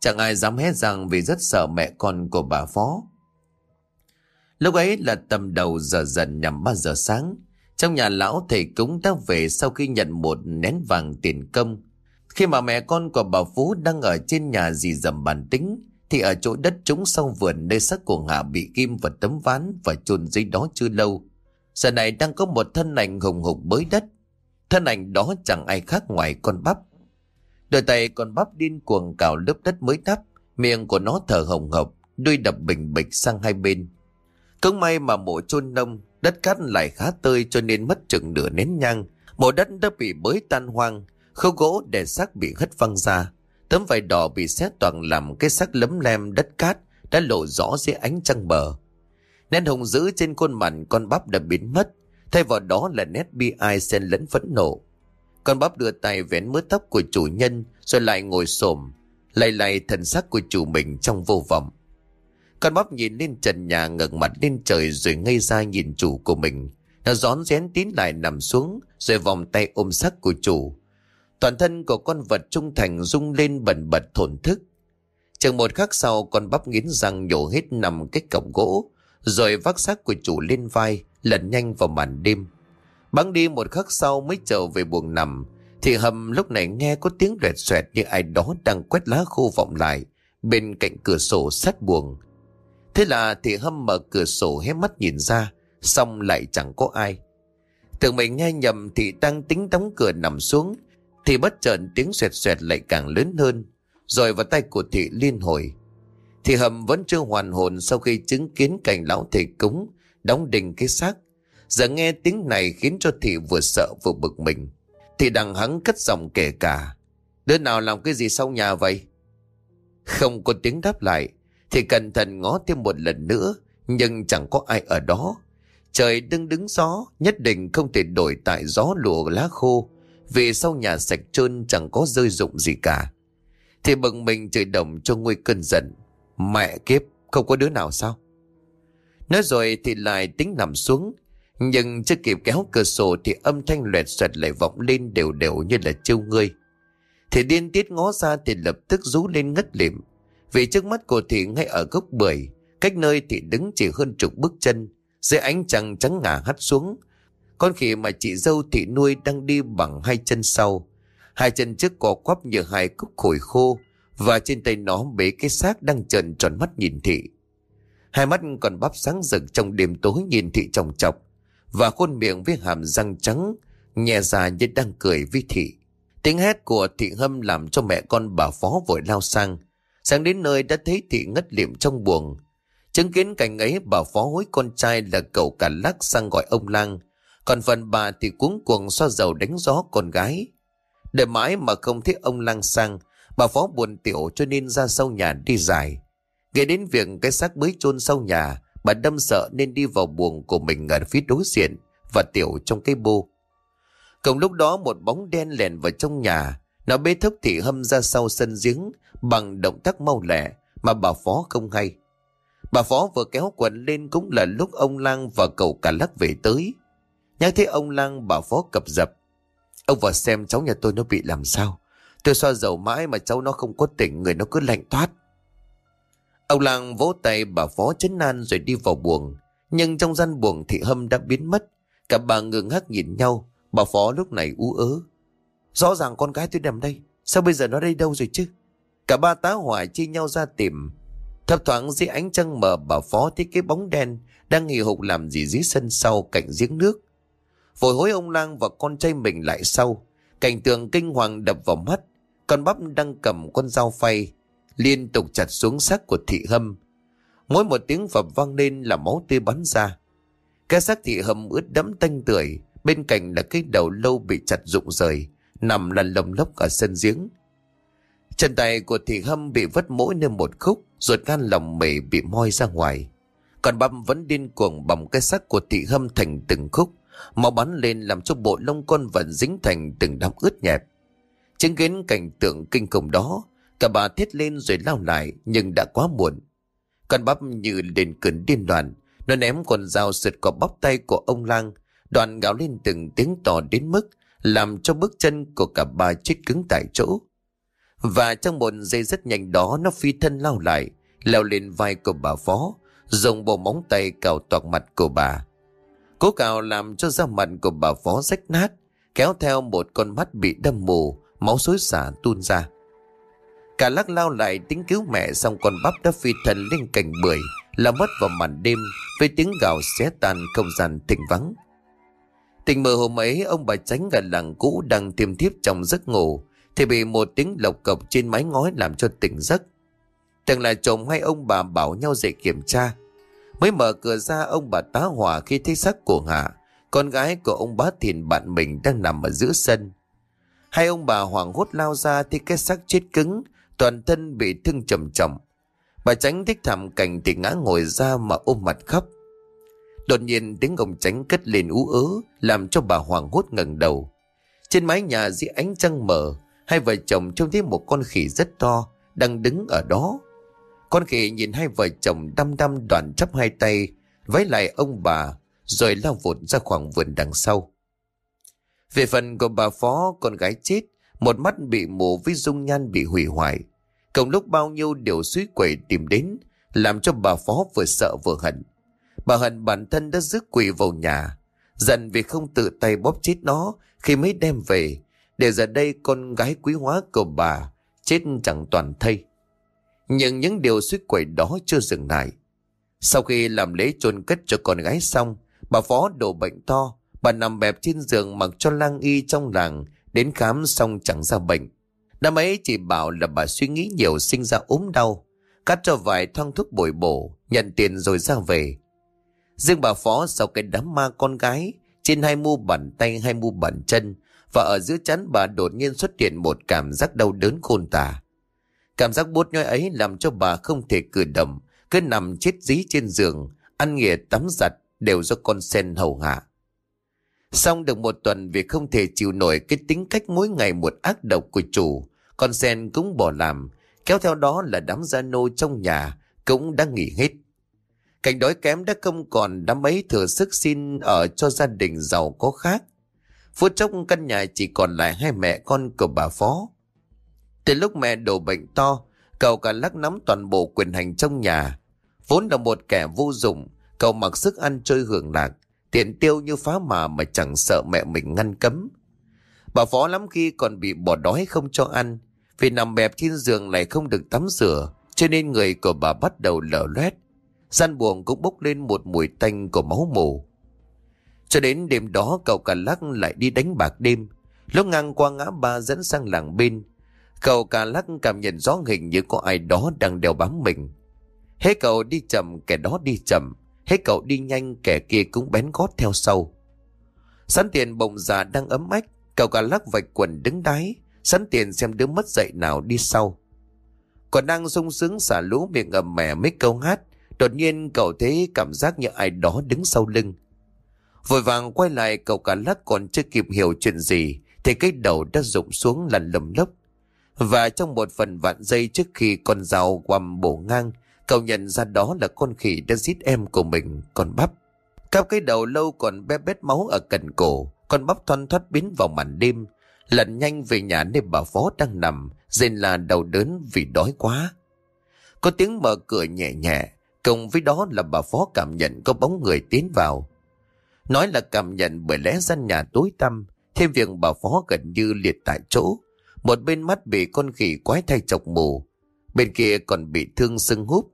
Chẳng ai dám hét rằng vì rất sợ mẹ con của bà Phó. Lúc ấy là tầm đầu giờ dần nhằm 3 giờ sáng. Trong nhà lão thầy cúng đã về sau khi nhận một nén vàng tiền công. Khi mà mẹ con của bà Phú đang ở trên nhà dì dầm bản tính, thì ở chỗ đất trống sau vườn nơi xác của Hạ bị kim và tấm ván và chôn dưới đó chưa lâu. Giờ này đang có một thân ảnh hùng hục bới đất. Thân ảnh đó chẳng ai khác ngoài con bắp. Đôi tay con bắp điên cuồng cào lớp đất mới đắp, miệng của nó thở hồng hộc, đuôi đập bình bịch sang hai bên. Cũng may mà mộ chôn nông, đất cát lại khá tươi cho nên mất chừng nửa nén nhang. Mộ đất đã bị bới tan hoang, khâu gỗ để xác bị hất văng ra. Tấm vải đỏ bị xé toàn làm cái xác lấm lem đất cát đã lộ rõ dưới ánh trăng bờ. Nét hùng dữ trên khuôn mặt con bắp đã biến mất, thay vào đó là nét bi ai xen lẫn phẫn nộ. Con bắp đưa tay vén mớ tóc của chủ nhân rồi lại ngồi xổm lay lay thần sắc của chủ mình trong vô vọng. Con bắp nhìn lên trần nhà, ngẩng mặt lên trời rồi ngây ra nhìn chủ của mình. Nó gión rén tín lại nằm xuống, rồi vòng tay ôm sắc của chủ. Toàn thân của con vật trung thành rung lên bần bật thổn thức. Chừng một khắc sau, con bắp nghiến răng nhổ hết nằm cái cổng gỗ, rồi vác xác của chủ lên vai lẩn nhanh vào màn đêm. Bắn đi một khắc sau mới trở về buồng nằm thì hầm lúc này nghe có tiếng rẹt xoẹt như ai đó đang quét lá khô vọng lại bên cạnh cửa sổ sát buồng. Thế là thì hâm mở cửa sổ hé mắt nhìn ra, xong lại chẳng có ai. Tưởng mình nghe nhầm thì đang tính đóng cửa nằm xuống, thì bất chợt tiếng xoẹt xoẹt lại càng lớn hơn, rồi vào tay của thị liên hồi. Thì hầm vẫn chưa hoàn hồn sau khi chứng kiến cảnh lão thầy cúng đóng đình cái xác. Giờ nghe tiếng này khiến cho thị vừa sợ vừa bực mình. Thì đằng hắn cất giọng kể cả. Đứa nào làm cái gì sau nhà vậy? Không có tiếng đáp lại. Thì cẩn thận ngó thêm một lần nữa. Nhưng chẳng có ai ở đó. Trời đứng đứng gió. Nhất định không thể đổi tại gió lùa lá khô. Vì sau nhà sạch trơn chẳng có rơi rụng gì cả. Thì bừng mình trời đồng cho nguy cơn giận. Mẹ kiếp, không có đứa nào sao? Nói rồi thì lại tính nằm xuống. Nhưng chưa kịp kéo cửa sổ thì âm thanh loẹt xoẹt lại vọng lên đều đều như là trêu ngươi. Thì điên tiết ngó ra thì lập tức rú lên ngất lịm. Vì trước mắt của thị ngay ở gốc bưởi, cách nơi thì đứng chỉ hơn chục bước chân, dưới ánh trăng trắng ngả hắt xuống. Con khỉ mà chị dâu thị nuôi đang đi bằng hai chân sau. Hai chân trước cò quắp như hai cúc khổi khô, và trên tay nó bế cái xác đang trần tròn mắt nhìn thị. Hai mắt còn bắp sáng rực trong đêm tối nhìn thị trồng chọc, và khuôn miệng với hàm răng trắng, nhẹ ra như đang cười với thị. Tiếng hét của thị hâm làm cho mẹ con bà phó vội lao sang. Sang đến nơi đã thấy thị ngất liệm trong buồng. Chứng kiến cảnh ấy bà phó hối con trai là cậu cả lắc sang gọi ông lang. Còn phần bà thì cuống cuồng xoa dầu đánh gió con gái. để mãi mà không thấy ông lang sang, bà phó buồn tiểu cho nên ra sau nhà đi dài. Nghe đến việc cái xác mới chôn sau nhà, bà đâm sợ nên đi vào buồng của mình ở phía đối diện và tiểu trong cái bô. Cùng lúc đó một bóng đen lèn vào trong nhà, nó bế thốc thị hâm ra sau sân giếng bằng động tác mau lẹ mà bà Phó không hay. Bà Phó vừa kéo quần lên cũng là lúc ông Lang và cậu cả lắc về tới. Nhắc thấy ông Lang, bà Phó cập dập. Ông vào xem cháu nhà tôi nó bị làm sao. Tôi xoa dầu mãi mà cháu nó không có tỉnh, người nó cứ lạnh toát. Ông Lang vỗ tay, bà Phó chấn nan rồi đi vào buồng. Nhưng trong gian buồng thị hâm đã biến mất. Cả bà ngừng hắc nhìn nhau. Bà Phó lúc này ú ớ. Rõ ràng con gái tôi nằm đây. Sao bây giờ nó đây đâu rồi chứ? Cả ba tá hỏa chia nhau ra tìm. Thấp thoáng dưới ánh trăng mờ bà Phó thấy cái bóng đen đang nghỉ hục làm gì dưới sân sau cạnh giếng nước. Vội hối ông Lang và con trai mình lại sau. Cảnh tượng kinh hoàng đập vào mắt. Con bắp đang cầm con dao phay liên tục chặt xuống xác của thị hâm. Mỗi một tiếng phẩm vang lên là máu tươi bắn ra. Cái xác thị hâm ướt đẫm tanh tưởi, bên cạnh là cái đầu lâu bị chặt rụng rời, nằm lăn lồng lốc ở sân giếng. Chân tay của thị hâm bị vất mỗi nơi một khúc, ruột gan lòng mề bị moi ra ngoài. Còn băm vẫn điên cuồng bầm cái xác của thị hâm thành từng khúc, máu bắn lên làm cho bộ lông con vẫn dính thành từng đám ướt nhẹp. Chứng kiến cảnh tượng kinh khủng đó, Cả bà thiết lên rồi lao lại nhưng đã quá muộn. Con bắp như lên cơn điên loạn. Nó ném con dao sượt qua bắp tay của ông lang. Đoàn gào lên từng tiếng to đến mức làm cho bước chân của cả ba chết cứng tại chỗ. Và trong một giây rất nhanh đó nó phi thân lao lại, leo lên vai của bà phó, dùng bộ móng tay cào toạc mặt của bà. Cố cào làm cho da mặt của bà phó rách nát, kéo theo một con mắt bị đâm mù, máu xối xả tuôn ra. Cả lắc lao lại tính cứu mẹ xong con bắp đã phi thần lên cành bưởi là mất vào màn đêm với tiếng gào xé tan không gian thịnh vắng. Tình mơ hôm ấy ông bà tránh gần làng cũ đang tiêm thiếp trong giấc ngủ thì bị một tiếng lộc cộc trên mái ngói làm cho tỉnh giấc. Tưởng là chồng hay ông bà bảo nhau dậy kiểm tra. Mới mở cửa ra ông bà tá hỏa khi thấy xác của Hạ, con gái của ông bá thìn bạn mình đang nằm ở giữa sân. Hai ông bà hoảng hốt lao ra thì cái xác chết cứng, toàn thân bị thương trầm trọng. Bà tránh thích thảm cảnh thì ngã ngồi ra mà ôm mặt khóc. Đột nhiên tiếng ông tránh cất lên ú ớ, làm cho bà hoảng hốt ngẩng đầu. Trên mái nhà dưới ánh trăng mở, hai vợ chồng trông thấy một con khỉ rất to, đang đứng ở đó. Con khỉ nhìn hai vợ chồng đăm đăm đoàn chắp hai tay, vái lại ông bà, rồi lao vụt ra khoảng vườn đằng sau. Về phần của bà Phó, con gái chết, một mắt bị mù với dung nhan bị hủy hoại. Cộng lúc bao nhiêu điều suy quẩy tìm đến, làm cho bà Phó vừa sợ vừa hận. Bà hận bản thân đã rước quỷ vào nhà, giận vì không tự tay bóp chết nó khi mới đem về, để giờ đây con gái quý hóa của bà chết chẳng toàn thây. Nhưng những điều suýt quẩy đó chưa dừng lại. Sau khi làm lễ chôn cất cho con gái xong, bà Phó đổ bệnh to, bà nằm bẹp trên giường mặc cho lang y trong làng, đến khám xong chẳng ra bệnh. Năm ấy chỉ bảo là bà suy nghĩ nhiều sinh ra ốm đau, cắt cho vài thoang thuốc bồi bổ, nhận tiền rồi ra về. Riêng bà Phó sau cái đám ma con gái, trên hai mu bàn tay hai mu bàn chân, và ở giữa chắn bà đột nhiên xuất hiện một cảm giác đau đớn khôn tả. Cảm giác bút nhói ấy làm cho bà không thể cử động, cứ nằm chết dí trên giường, ăn nghỉa tắm giặt đều do con sen hầu hạ. Xong được một tuần vì không thể chịu nổi cái tính cách mỗi ngày một ác độc của chủ, con sen cũng bỏ làm, kéo theo đó là đám gia nô trong nhà cũng đã nghỉ hết. Cảnh đói kém đã không còn đám ấy thừa sức xin ở cho gia đình giàu có khác. Phút chốc căn nhà chỉ còn lại hai mẹ con của bà Phó. Từ lúc mẹ đổ bệnh to, cậu cả lắc nắm toàn bộ quyền hành trong nhà. Vốn là một kẻ vô dụng, cậu mặc sức ăn chơi hưởng lạc, tiền tiêu như phá mà mà chẳng sợ mẹ mình ngăn cấm. Bà Phó lắm khi còn bị bỏ đói không cho ăn, vì nằm bẹp trên giường lại không được tắm rửa, cho nên người của bà bắt đầu lở loét. Gian buồng cũng bốc lên một mùi tanh của máu mù. Cho đến đêm đó, cậu cả lắc lại đi đánh bạc đêm. Lúc ngang qua ngã ba dẫn sang làng bên. Cậu cả lắc cảm nhận rõ hình như có ai đó đang đeo bám mình. Hết cậu đi chậm, kẻ đó đi chậm. Hết cậu đi nhanh, kẻ kia cũng bén gót theo sau. Sẵn tiền bồng già đang ấm ách. Cậu cả lắc vạch quần đứng đáy. Sẵn tiền xem đứa mất dậy nào đi sau. Còn đang sung sướng xả lũ miệng ầm mẻ mấy câu hát. Đột nhiên cậu thấy cảm giác như ai đó đứng sau lưng. Vội vàng quay lại, cậu cả lắc còn chưa kịp hiểu chuyện gì, thì cái đầu đã rụng xuống lằn lầm lốc. Và trong một phần vạn giây trước khi con dao quằm bổ ngang, cậu nhận ra đó là con khỉ đã giết em của mình, con bắp. Cắp cái đầu lâu còn bé bét máu ở cần cổ, con bắp thoăn thoát biến vào màn đêm, lặn nhanh về nhà nơi bà phó đang nằm rên là đầu đớn vì đói quá. Có tiếng mở cửa nhẹ nhẹ cùng với đó là bà phó cảm nhận có bóng người tiến vào. Nói là cảm nhận bởi lẽ gian nhà tối tăm, thêm việc bà Phó gần như liệt tại chỗ. Một bên mắt bị con khỉ quái thay chọc mù, bên kia còn bị thương sưng húp,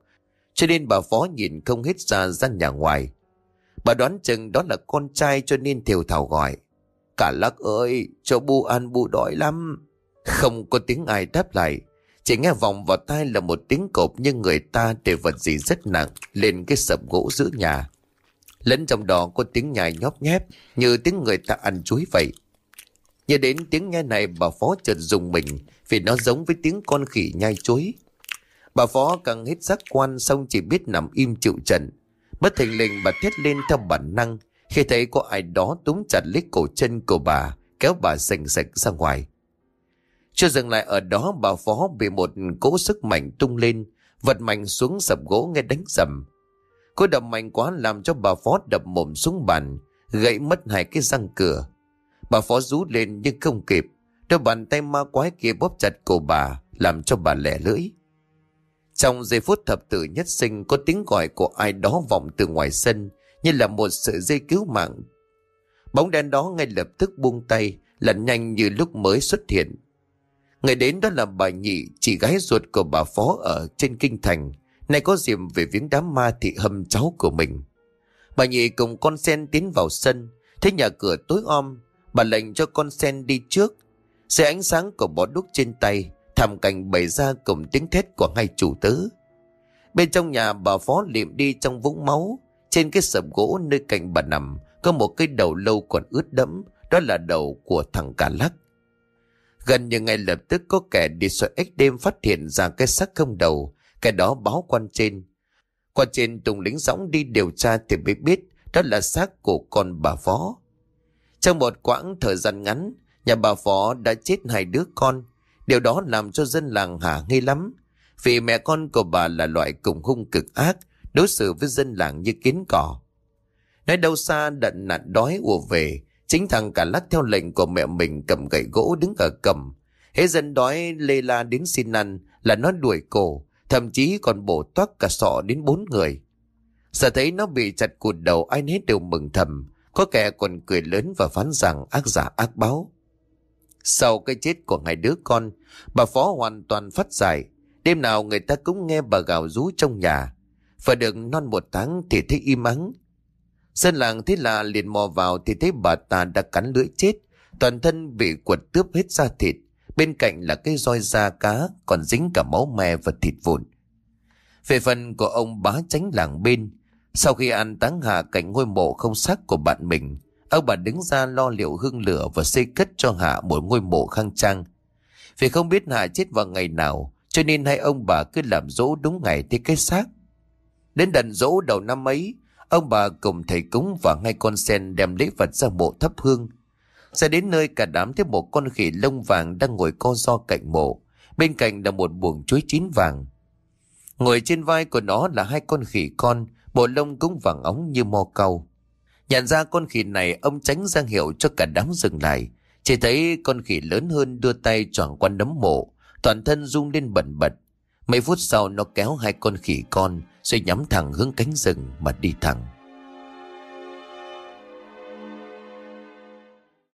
cho nên bà Phó nhìn không hết ra gian nhà ngoài. Bà đoán chừng đó là con trai cho nên thiều thảo gọi. Cả lắc ơi, cho bu ăn bu đói lắm. Không có tiếng ai đáp lại, chỉ nghe vòng vào tai là một tiếng cộp như người ta để vật gì rất nặng lên cái sập gỗ giữa nhà. Lẫn trong đó có tiếng nhai nhóp nhép, Như tiếng người ta ăn chuối vậy. Nhớ đến tiếng nghe này, bà Phó chợt dùng mình, Vì nó giống với tiếng con khỉ nhai chuối. Bà Phó càng hết giác quan, Xong chỉ biết nằm im chịu trận. Bất thình lình, bà thét lên theo bản năng. Khi thấy có ai đó túm chặt lấy cổ chân của bà, Kéo bà sành sạch ra ngoài. Chưa dừng lại ở đó bà Phó bị một cỗ sức mạnh tung lên Vật mạnh xuống sập gỗ nghe đánh sầm. Cô đập mạnh quá làm cho bà Phó đập mồm xuống bàn, gãy mất hai cái răng cửa. Bà Phó rú lên nhưng không kịp, đôi bàn tay ma quái kia bóp chặt cổ bà, làm cho bà lẻ lưỡi. Trong giây phút thập tử nhất sinh có tiếng gọi của ai đó vọng từ ngoài sân như là một sợi dây cứu mạng. Bóng đen đó ngay lập tức buông tay, lạnh nhanh như lúc mới xuất hiện. Người đến đó là bà nhị, chị gái ruột của bà Phó ở trên kinh thành, Nay có dịp về viếng đám ma thị hâm cháu của mình. Bà nhị cùng con sen tiến vào sân, thấy nhà cửa tối om, bà lệnh cho con sen đi trước. Xe ánh sáng của bó đúc trên tay, thảm cảnh bày ra cùng tiếng thét của hai chủ tớ. Bên trong nhà bà phó liệm đi trong vũng máu, trên cái sập gỗ nơi cạnh bà nằm, có một cái đầu lâu còn ướt đẫm, đó là đầu của thằng cả lắc. Gần như ngay lập tức có kẻ đi soi ếch đêm phát hiện ra cái xác không đầu, cái đó báo quan trên. Quan trên Tùng lính dõng đi điều tra thì mới biết đó là xác của con bà phó. Trong một quãng thời gian ngắn, nhà bà phó đã chết hai đứa con. Điều đó làm cho dân làng hả nghi lắm. Vì mẹ con của bà là loại cùng hung cực ác, đối xử với dân làng như kiến cỏ. Nói đâu xa đận nạn đói ùa về, chính thằng cả lắc theo lệnh của mẹ mình cầm gậy gỗ đứng ở cầm. Hễ dân đói lê la đến xin ăn là nó đuổi cổ, thậm chí còn bổ toát cả sọ đến bốn người. Giờ thấy nó bị chặt cụt đầu ai nấy đều mừng thầm, có kẻ còn cười lớn và phán rằng ác giả ác báo. Sau cái chết của hai đứa con, bà Phó hoàn toàn phát giải. Đêm nào người ta cũng nghe bà gào rú trong nhà. Phải được non một tháng thì thấy im ắng. Dân làng thế là liền mò vào thì thấy bà ta đã cắn lưỡi chết. Toàn thân bị quật tướp hết da thịt. Bên cạnh là cái roi da cá còn dính cả máu me và thịt vụn. Về phần của ông bá tránh làng bên, sau khi ăn táng hạ cảnh ngôi mộ không xác của bạn mình, ông bà đứng ra lo liệu hương lửa và xây cất cho Hạ một ngôi mộ khang trang. Vì không biết Hạ chết vào ngày nào, cho nên hai ông bà cứ làm dỗ đúng ngày thì cái xác. Đến đần dỗ đầu năm ấy, ông bà cùng thầy cúng và ngay con sen đem lễ vật ra mộ thắp hương. Sẽ đến nơi cả đám thấy một con khỉ lông vàng đang ngồi co do cạnh mộ. Bên cạnh là một buồng chuối chín vàng. Ngồi trên vai của nó là hai con khỉ con, bộ lông cũng vàng óng như mò cầu. Nhận ra con khỉ này ông tránh ra hiệu cho cả đám dừng lại. Chỉ thấy con khỉ lớn hơn đưa tay tròn qua nấm mộ, toàn thân rung lên bẩn bật. Mấy phút sau nó kéo hai con khỉ con rồi nhắm thẳng hướng cánh rừng mà đi thẳng.